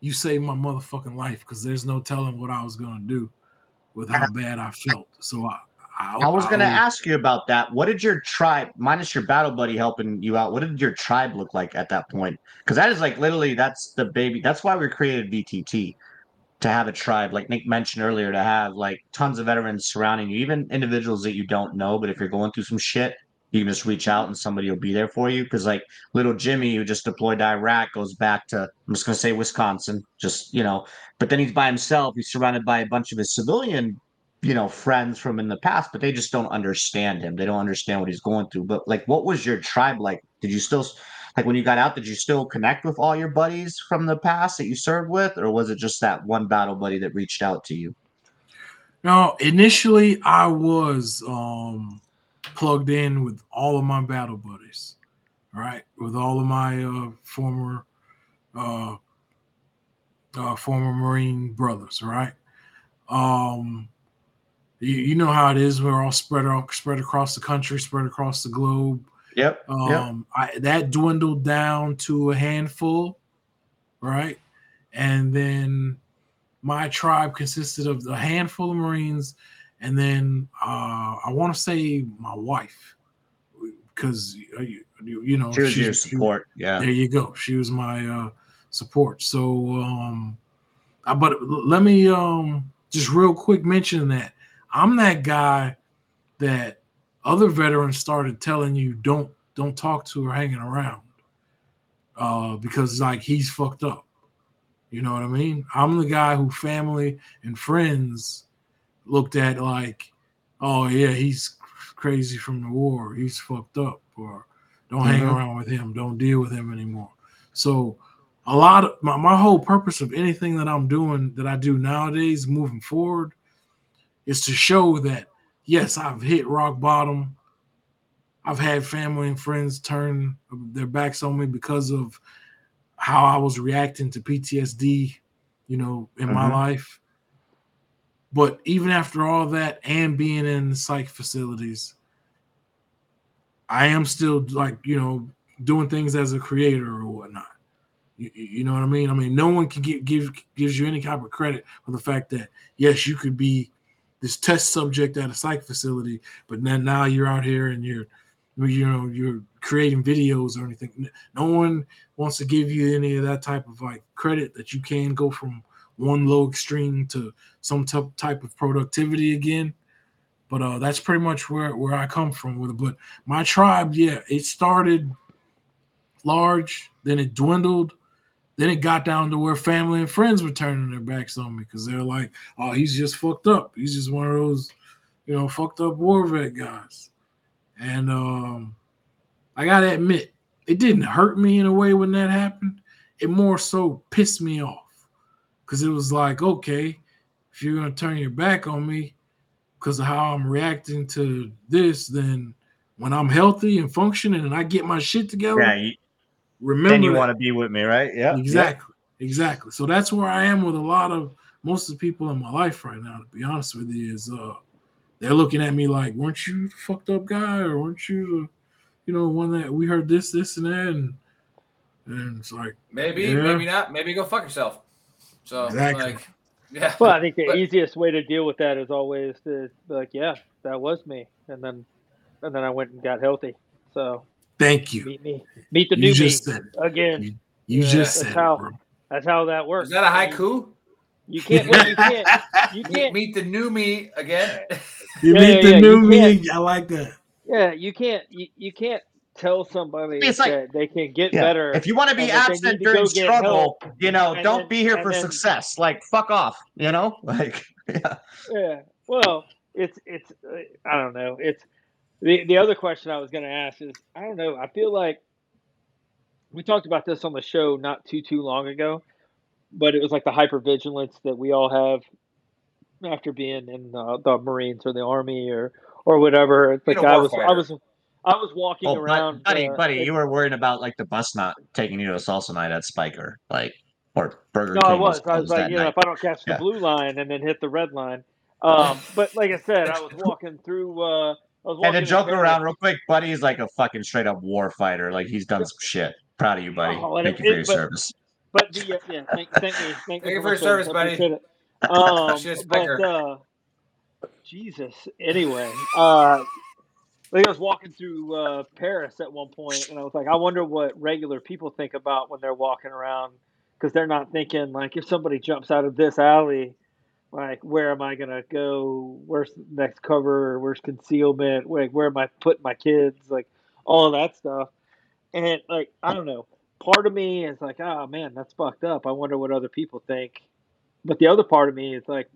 Speaker 8: you saved my motherfucking life because there's no telling what I was gonna do with how bad I felt. So I, I,
Speaker 5: was gonna ask you about that. What did your tribe, minus your battle buddy helping you out, what did your tribe look like at that point? Because that is like literally that's the baby. That's why we created VTT to have a tribe, like Nick mentioned earlier, to have like tons of veterans surrounding you, even individuals that you don't know. But if you're going through some shit, you can just reach out and somebody will be there for you. Because like little Jimmy, who just deployed to Iraq, goes back to I'm just gonna say Wisconsin, just you know. But then he's by himself. He's surrounded by a bunch of his civilian you know friends from in the past but they just don't understand him. They don't understand what he's going through. But like what was your tribe like? Did you still like when you got out did you still connect with all your buddies from the past that you served with? Or was it just that one battle buddy that reached out to you?
Speaker 8: No, initially I was um plugged in with all of my battle buddies, right? With all of my uh former uh uh former Marine brothers, right? Um you, you know how it is, we're all spread out spread across the country, spread across the globe.
Speaker 5: yep yep
Speaker 8: Um I that dwindled down to a handful, right? And then my tribe consisted of a handful of Marines, and then uh, I want to say my wife, because uh, you, you you know
Speaker 5: she was
Speaker 8: she's-
Speaker 5: your
Speaker 8: she-
Speaker 5: support yeah
Speaker 8: there you go. She was my uh, support. So, um, uh, but let me um, just real quick mention that I'm that guy that other veterans started telling you don't don't talk to or hanging around uh, because like he's fucked up. You know what I mean? I'm the guy who family and friends looked at like, oh yeah, he's crazy from the war. He's fucked up, or don't hang
Speaker 5: Mhm.
Speaker 8: around with him. Don't deal with him anymore. So a lot of my, my whole purpose of anything that I'm doing that I do nowadays moving forward is to show that yes, I've hit rock bottom. I've had family and friends turn their backs on me because of how I was reacting to PTSD, you know, in my
Speaker 5: Mhm.
Speaker 8: life. But even after all that and being in psych facilities, I am still like, you know, doing things as a creator or whatnot. You, you you know what I mean? I mean, no one can give, give gives you any type of credit for the fact that yes, you could be this test subject at a psych facility, but then now you're out here and you're you know you're creating videos or anything. No one wants to give you any of that type of like credit that you can go from one low extreme to some type type of productivity again. But uh, that's pretty much where where I come from with it. But my tribe, yeah, it started large, then it dwindled, then it got down to where family and friends were turning their backs on me because they're like, "Oh, he's just fucked up. He's just one of those, you know, fucked up war vet guys." And um, I gotta admit, it didn't hurt me in a way when that happened. It more so pissed me off because it was like, okay, if you're gonna turn your back on me because of how I'm reacting to this, then when I'm healthy and functioning and I get my shit together,
Speaker 5: Yeah,
Speaker 8: remember
Speaker 5: then you want to be with me, right? Yeah,
Speaker 8: Exactly. Exactly. So that's where I am with a lot of most of the people in my life right now, to be honest with you, is uh they're looking at me like, weren't you the fucked up guy or weren't you the you know one that we heard this, this, and that and and it's like
Speaker 6: Maybe,
Speaker 8: Yeah.
Speaker 6: maybe not. Maybe go fuck yourself. So
Speaker 8: Exactly.
Speaker 6: like, yeah.
Speaker 4: Well, I think the
Speaker 6: But-
Speaker 4: easiest way to deal with that is always to be like, yeah, that was me, and then and then I went and got healthy. So
Speaker 8: thank you.
Speaker 4: meet me, meet the
Speaker 8: You
Speaker 4: new me again.
Speaker 8: You, you
Speaker 4: Yeah,
Speaker 8: just
Speaker 4: that's
Speaker 8: said
Speaker 4: how-
Speaker 8: bro.
Speaker 4: That's how that works.
Speaker 6: Is that a haiku?
Speaker 4: You can't. Well, you can't. You
Speaker 6: Meet,
Speaker 4: can't.
Speaker 6: meet the new me again.
Speaker 8: You
Speaker 4: Yeah,
Speaker 8: meet
Speaker 4: yeah,
Speaker 8: the
Speaker 4: yeah,
Speaker 8: new me. I like that.
Speaker 4: Yeah, you can't. You, you can't tell somebody
Speaker 5: It's like-
Speaker 4: that they can get
Speaker 5: Yeah.
Speaker 4: better.
Speaker 5: If you want to be
Speaker 4: and that they
Speaker 5: absent during
Speaker 4: go
Speaker 5: struggle,
Speaker 4: help,
Speaker 5: you know, don't
Speaker 4: then-
Speaker 5: be here for
Speaker 4: then-
Speaker 5: success. Like, fuck off. You know, like, yeah.
Speaker 4: Yeah. Well, it's it's uh, I don't know. It's the the other question I was going to ask is I don't know. I feel like we talked about this on the show not too too long ago, but it was like the hypervigilance that we all have after being in uh, the Marines or the Army or or whatever. It's
Speaker 6: Being
Speaker 4: like
Speaker 6: a
Speaker 4: I
Speaker 6: war
Speaker 4: was I was I was walking
Speaker 5: Oh,
Speaker 4: around.
Speaker 5: buddy,
Speaker 4: uh,
Speaker 5: buddy,
Speaker 4: in-
Speaker 5: you were worrying about like the bus not taking you to a salsa night at Spiker, like, or Burger
Speaker 4: No,
Speaker 5: King.
Speaker 4: I was. I was like,
Speaker 5: that
Speaker 4: you know,
Speaker 5: night.
Speaker 4: if I don't catch the
Speaker 5: Yeah.
Speaker 4: blue line and then hit the red line. Um, but like I said, I was walking through. Uh, I was walking
Speaker 5: And to joke
Speaker 4: Paris.
Speaker 5: around real quick, Buddy Buddy's like a fucking straight up war fighter. Like he's done some shit. Proud of you, buddy.
Speaker 4: Oh,
Speaker 5: Thank you for
Speaker 4: it-
Speaker 5: your
Speaker 4: but-
Speaker 5: service.
Speaker 4: But the, yeah, yeah, thank, thank me, thank,
Speaker 6: Thank you
Speaker 4: for
Speaker 6: for your service, buddy.
Speaker 4: appreciate. Um, but uh, Jesus. Anyway, uh, like I was walking through uh, Paris at one point, and I was like, I wonder what regular people think about when they're walking around because they're not thinking like, if somebody jumps out of this alley, like, where am I gonna go? Where's the next cover? Where's concealment? Like, where am I putting my kids? Like, all that stuff. And like, I don't know. Part of me is like, oh man, that's fucked up. I wonder what other people think. But the other part of me is like,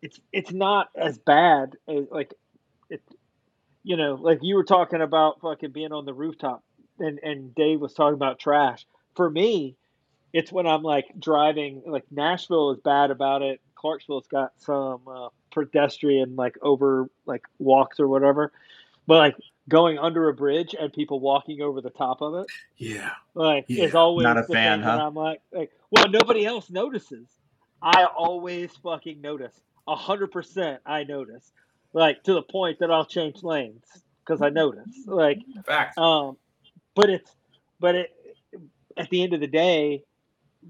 Speaker 4: it's it's not as bad as like it. You know, like you were talking about fucking being on the rooftop, and and Dave was talking about trash. For me, it's when I'm like driving. Like Nashville is bad about it. Clarksville's got some uh, pedestrian like over like walks or whatever, but like going under a bridge and people walking over the top of it
Speaker 8: Yeah.
Speaker 4: like
Speaker 8: Yeah,
Speaker 4: is always
Speaker 5: not a
Speaker 4: the
Speaker 5: fan, huh?
Speaker 4: I'm like, like, well, nobody else notices. I always fucking notice. A hundred percent, I notice. Like to the point that I'll change lanes because I notice. Like,
Speaker 6: Fact.
Speaker 4: um, but it's, but it, at the end of the day,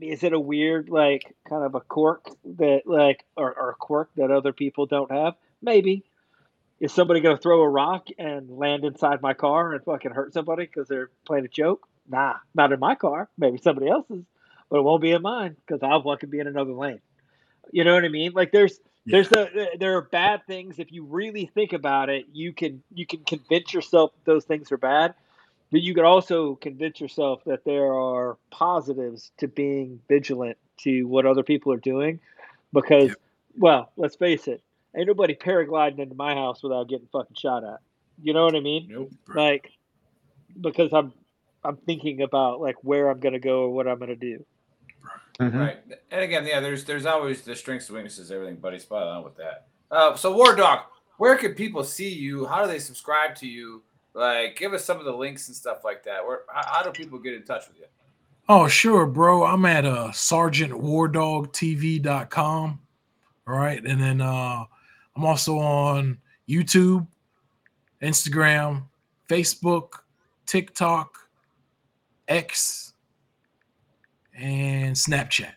Speaker 4: is it a weird like kind of a quirk that like or, or a quirk that other people don't have? Maybe. Is somebody going to throw a rock and land inside my car and fucking hurt somebody because they're playing a joke? Nah, not in my car. Maybe somebody else's, but it won't be in mine because I'll fucking be in another lane. You know what I mean? Like there's there's the there are bad things if you really think about it. You can you can convince yourself that those things are bad, but you could also convince yourself that there are positives to being vigilant to what other people are doing, because
Speaker 8: Yep.
Speaker 4: well, let's face it, ain't nobody paragliding into my house without getting fucking shot at. You know what I mean?
Speaker 6: Nope.
Speaker 4: Like because I'm I'm thinking about like where I'm gonna go or what I'm gonna do.
Speaker 5: Mhm.
Speaker 6: Right. And again, yeah, there's there's always the strengths and weaknesses, everything, buddy. Spot on with that. Uh, so War Dog, where can people see you? How do they subscribe to you? Like, give us some of the links and stuff like that. Where how, how do people get in touch with you?
Speaker 8: Oh, sure, bro. I'm at uh sergeantwardogtv.com. All right. And then uh I'm also on YouTube, Instagram, Facebook, TikTok, X, and Snapchat.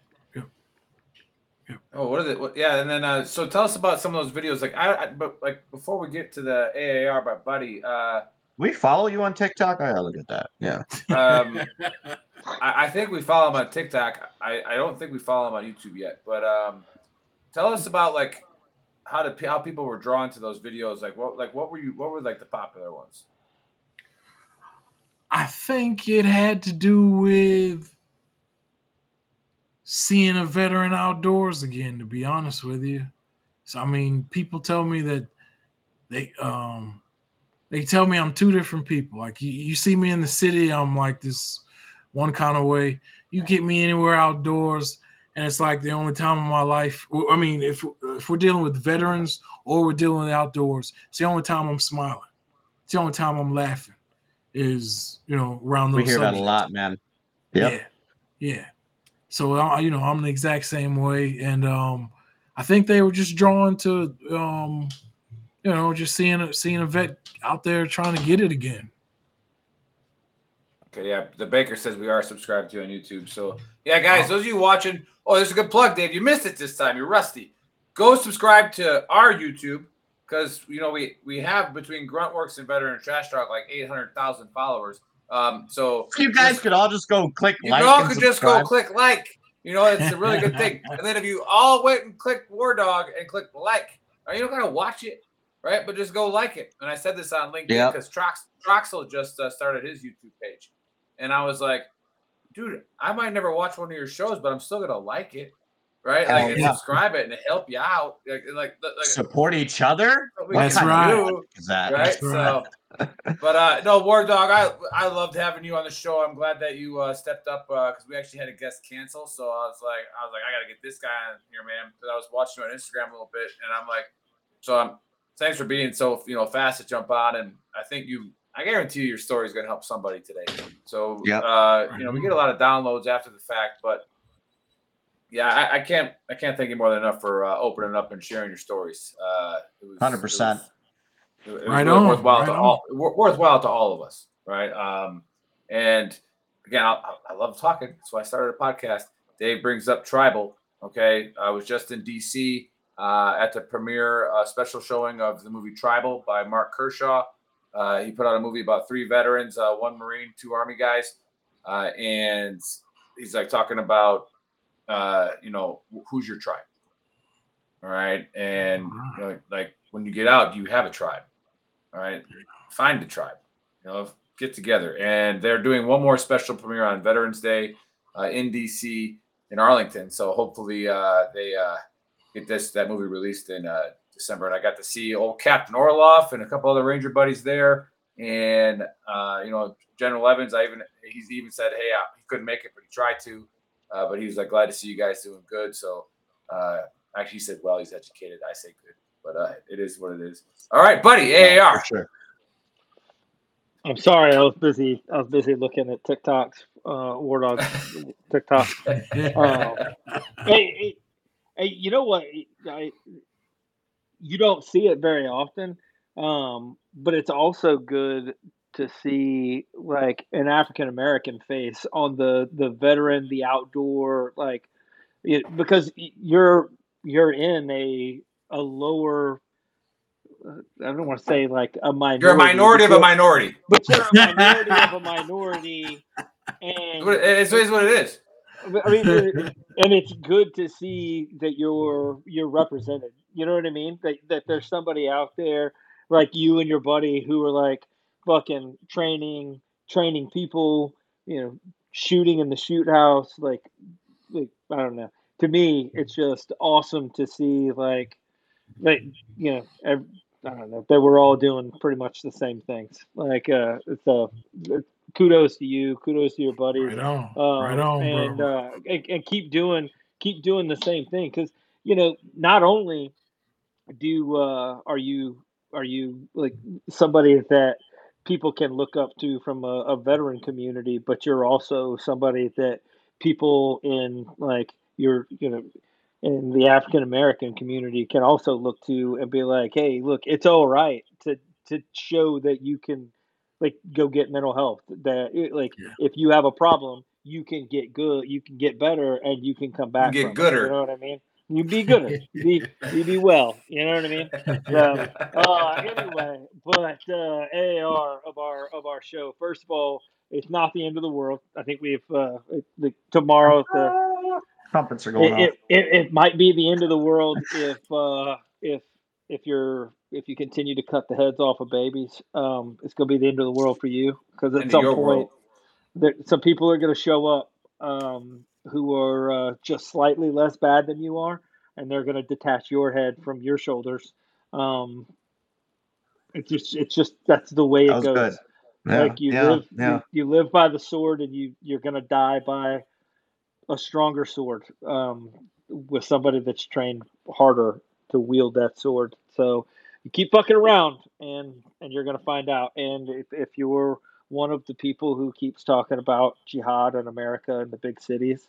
Speaker 6: Oh, what is it? What, yeah, and then uh, so tell us about some of those videos. Like I, I, but like before we get to the AAR by Buddy, uh,
Speaker 5: We follow you on TikTok. I look at that. Yeah.
Speaker 6: um, I, I think we follow him on TikTok. I, I don't think we follow him on YouTube yet. But um, tell us about like how to how people were drawn to those videos. Like what like what were you what were like the popular ones?
Speaker 8: I think it had to do with seeing a veteran outdoors again, to be honest with you. So I mean, people tell me that they um they tell me I'm two different people. Like you, you see me in the city, I'm like this one kind of way. You get me anywhere outdoors, and it's like the only time in my life. I mean, if if we're dealing with veterans or we're dealing with outdoors, it's the only time I'm smiling. It's the only time I'm laughing. Is you know around those.
Speaker 5: We hear that a lot, man. Yep.
Speaker 8: Yeah, yeah. So I- you know, I'm the exact same way, and um, I think they were just drawn to, um, you know, just seeing a, seeing a vet out there trying to get it again.
Speaker 6: Okay, yeah. The Baker says we are subscribed to you on YouTube. So yeah, guys, those of you watching, oh, there's a good plug, Dave. You missed it this time. You're rusty. Go subscribe to our YouTube because you know we we have between Gruntworks and Veteran Trash Talk like 800,000 followers. Um, so
Speaker 5: You guys could all just go click
Speaker 6: you
Speaker 5: like.
Speaker 6: all
Speaker 5: and
Speaker 6: could just go click like. You know, it's a really good thing. And then if you all went and clicked War Dog and clicked like, are you not gonna watch it, right? But just go like it. And I said this on LinkedIn
Speaker 5: Yep.
Speaker 6: because Trox, Troxel just uh, started his YouTube page, and I was like, dude, I might never watch one of your shows, but I'm still gonna like it, right?
Speaker 5: Hell
Speaker 6: Like and
Speaker 5: yeah.
Speaker 6: subscribe it and help you out, like like, like
Speaker 5: Support each other.
Speaker 6: what we
Speaker 5: What
Speaker 8: That's right.
Speaker 6: do,
Speaker 5: of that?
Speaker 6: right?
Speaker 8: That's right.
Speaker 6: So, but uh, no, War Dog, I I loved having you on the show. I'm glad that you uh, stepped up because we actually had a guest cancel. So I was like, I was like, I gotta get this guy on here, man. Because I was watching you on Instagram a little bit, and I'm like, so I'm thanks for being so you know fast to jump on, and I think you. I guarantee you your story is going to help somebody today. So,
Speaker 5: Yep.
Speaker 6: uh, you know, we get a lot of downloads after the fact, but yeah, I, I can't, I can't thank you more than enough for uh, opening up and sharing your stories. Uh, it was- it was-
Speaker 5: 100%.
Speaker 6: it was
Speaker 8: Right
Speaker 6: really
Speaker 8: on,
Speaker 6: worthwhile
Speaker 8: right
Speaker 6: to
Speaker 8: on.
Speaker 6: all worthwhile to all of us, right? Um, and again, I, I- I love talking, so I started a podcast. Dave brings up tribal. Okay, I was just in DC uh, at the premiere uh, special showing of the movie Tribal by Mark Kershaw. Uh, he put out a movie about three veterans, uh, one Marine, two Army guys, uh, and he's like talking about, uh, you know, who's your tribe, all right? And you know, like when you get out, you have a tribe, all right? Find a tribe, you know, get together. And they're doing one more special premiere on Veterans Day uh, in DC in Arlington. So hopefully uh, they uh, get this that movie released in uh, December. And I got to see old Captain Orloff and a couple other Ranger buddies there. And uh, you know, General Evans, I even he's even said, hey, uh, he couldn't make it, but he tried to. Uh, but he was like, glad to see you guys doing good. So uh, actually, he said, well, he's educated. I say good, but uh, it is what it is. All right, buddy, AAR.
Speaker 5: Sure.
Speaker 4: I'm sorry, I was busy. I was busy looking at TikToks, uh, War Dog TikTok. Um, hey, hey, hey, you know what? I, you don't see it very often, um, but it's also good to see like an African American face on the the veteran, the outdoor, like it, because you're you're in a a lower. I don't want to say like a minority.
Speaker 6: You're a minority of a minority.
Speaker 4: but you're a minority of a minority, and
Speaker 6: It's, it's what it is.
Speaker 4: I mean, and it's good to see that you're you're represented. You know what I mean? That that there's somebody out there like you and your buddy who are like fucking training training people. You know, shooting in the shoot house. Like, like I don't know. To me, it's just awesome to see like, like you know, ev I don't know that we're all doing pretty much the same things. Like, uh, it's a kudos to you, kudos to your buddies.
Speaker 8: Right on.
Speaker 4: Um,
Speaker 8: right on,
Speaker 4: and,
Speaker 8: bro.
Speaker 4: uh, and and keep doing keep doing the same thing because you know not only do uh, are you are you like somebody that people can look up to from a, a veteran community, but you're also somebody that people in like your you know in the African American community can also look to and be like, hey, look, it's all right to to show that you can like go get mental health. That like
Speaker 8: Yeah.
Speaker 4: if you have a problem, you can get good, you can get better, and you can come back.
Speaker 6: get
Speaker 4: from it,
Speaker 6: gooder.
Speaker 4: you know what I mean? You be gooder. you be you be well. You know what I mean? So, uh, anyway, but uh, AAR of our of our show. First of all, it's not the end of the world. I think we've uh, the, tomorrow. The,
Speaker 5: are going
Speaker 4: it,
Speaker 5: off.
Speaker 4: it, it, it might be the end of the world if uh, if if you're if you continue to cut the heads off of babies. Um, it's going to be the end of the world for you because at
Speaker 6: End
Speaker 4: some point, there, some people are going to show up um, who are uh, just slightly less bad than you are, and they're going to detach your head from your shoulders. Um, it's just it's just that's the way it
Speaker 5: That
Speaker 4: goes.
Speaker 5: good. Yeah,
Speaker 4: like you
Speaker 5: yeah,
Speaker 4: live
Speaker 5: yeah.
Speaker 4: you, you live by the sword, and you you're going to die by a stronger sword um, with somebody that's trained harder to wield that sword. So you keep fucking around, and and you're gonna find out. And if if you're one of the people who keeps talking about jihad in America and the big cities,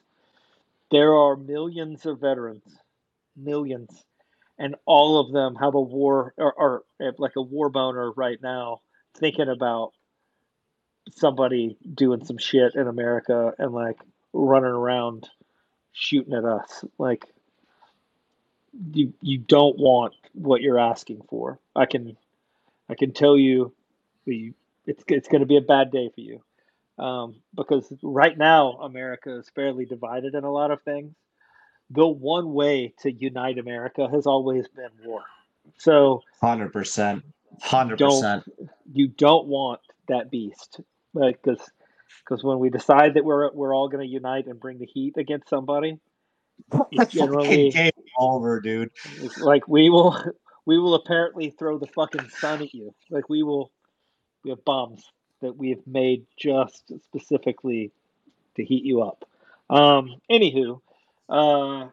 Speaker 4: there are millions of veterans, millions, and all of them have a war or, or like a war boner right now, thinking about somebody doing some shit in America and like running around shooting at us. Like you you don't want what you're asking for. I can I can tell you you, it's it's going to be a bad day for you. Um, because right now America is fairly divided in a lot of things. The one way to unite America has always been war. So
Speaker 5: Hundred percent. hundred percent.
Speaker 4: you don't want that beast like because because when we decide that we're we're all going to unite and bring the heat against somebody generally
Speaker 5: Game over, dude.
Speaker 4: like we will we will apparently throw the fucking sun at you like we will we have bombs that we have made just specifically to heat you up um anywho uh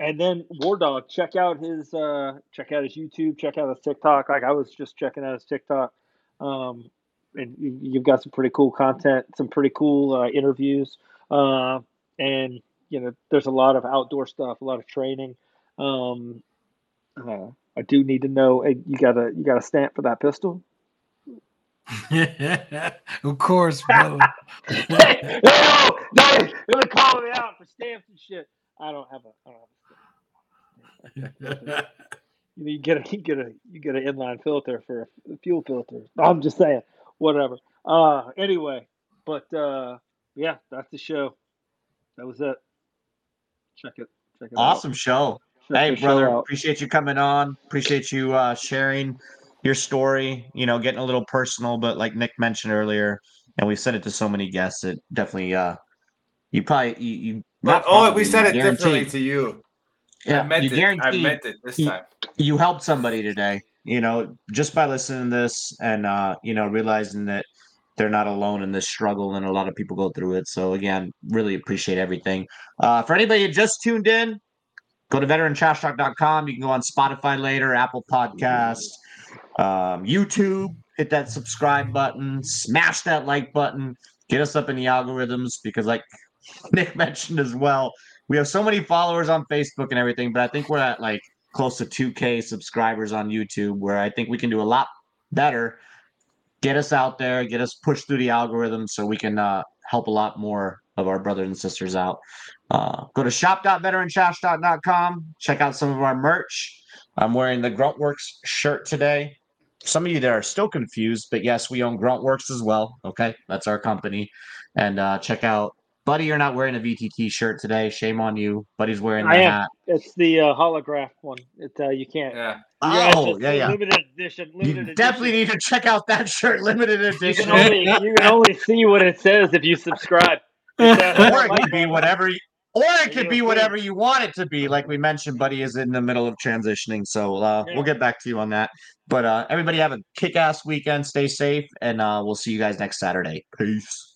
Speaker 4: and then War Dog, check out his uh, check out his YouTube, check out his TikTok. Like I was just checking out his TikTok, um, and you, you've got some pretty cool content, some pretty cool uh, interviews, uh, and you know there's a lot of outdoor stuff, a lot of training. Um, uh, I do need to know. Hey, you got a you got a stamp for that pistol?
Speaker 8: of course, brother.
Speaker 4: no, no, they're calling me out for stamps and shit. I don't have a. I don't have a stamp. You, know, you get a you get a you get an inline filter for a fuel filter. I'm just saying, whatever. Uh, anyway, but uh, yeah, that's the show. That was it. Check it. Check it
Speaker 5: Awesome show.
Speaker 4: Check
Speaker 5: Hey,
Speaker 4: the show
Speaker 5: brother, appreciate you coming on. Appreciate you uh, sharing your story. You know, getting a little personal, but like Nick mentioned earlier, and we've said it to so many guests, it definitely uh, you probably you, you not
Speaker 6: oh,
Speaker 5: probably,
Speaker 6: we said it
Speaker 5: guaranteed-
Speaker 6: differently to you.
Speaker 5: Yeah,
Speaker 6: I meant
Speaker 5: you
Speaker 6: it. I meant it this
Speaker 5: you-
Speaker 6: time.
Speaker 5: you helped somebody today you know just by listening to this and uh you know realizing that they're not alone in this struggle and a lot of people go through it. So again really appreciate everything. Uh for anybody who just tuned in go to veterantrashtalk.com you can go on spotify later apple podcast um youtube hit that subscribe button smash that like button get us up in the algorithms because like nick mentioned as well we have so many followers on facebook and everything but i think we're at like close to 2k subscribers on youtube where i think we can do a lot better get us out there get us pushed through the algorithm so we can uh, help a lot more of our brothers and sisters out uh, go to shop.veterantrash.com check out some of our merch i'm wearing the gruntworks shirt today some of you that are still confused but yes we own gruntworks as well okay that's our company and uh, check out buddy you're not wearing a vtt shirt today shame on you buddy's wearing the
Speaker 4: I am.
Speaker 5: hat
Speaker 4: It's the uh, holograph one. It uh, you can't.
Speaker 6: Yeah.
Speaker 4: You guys
Speaker 5: Oh,
Speaker 4: just-
Speaker 5: yeah, yeah.
Speaker 4: Limited edition. Limited
Speaker 5: You
Speaker 4: edition.
Speaker 5: definitely need to check out that shirt, limited
Speaker 4: You
Speaker 5: edition.
Speaker 4: can only you can only see what it says if you subscribe. It's,
Speaker 5: or it could be whatever, you, or it could be whatever you want it to be. Like we mentioned, Buddy is in the middle of transitioning, so uh,
Speaker 4: Yeah.
Speaker 5: we'll get back to you on that. But uh, everybody have a kick-ass weekend. Stay safe, and uh, we'll see you guys next Saturday. Peace.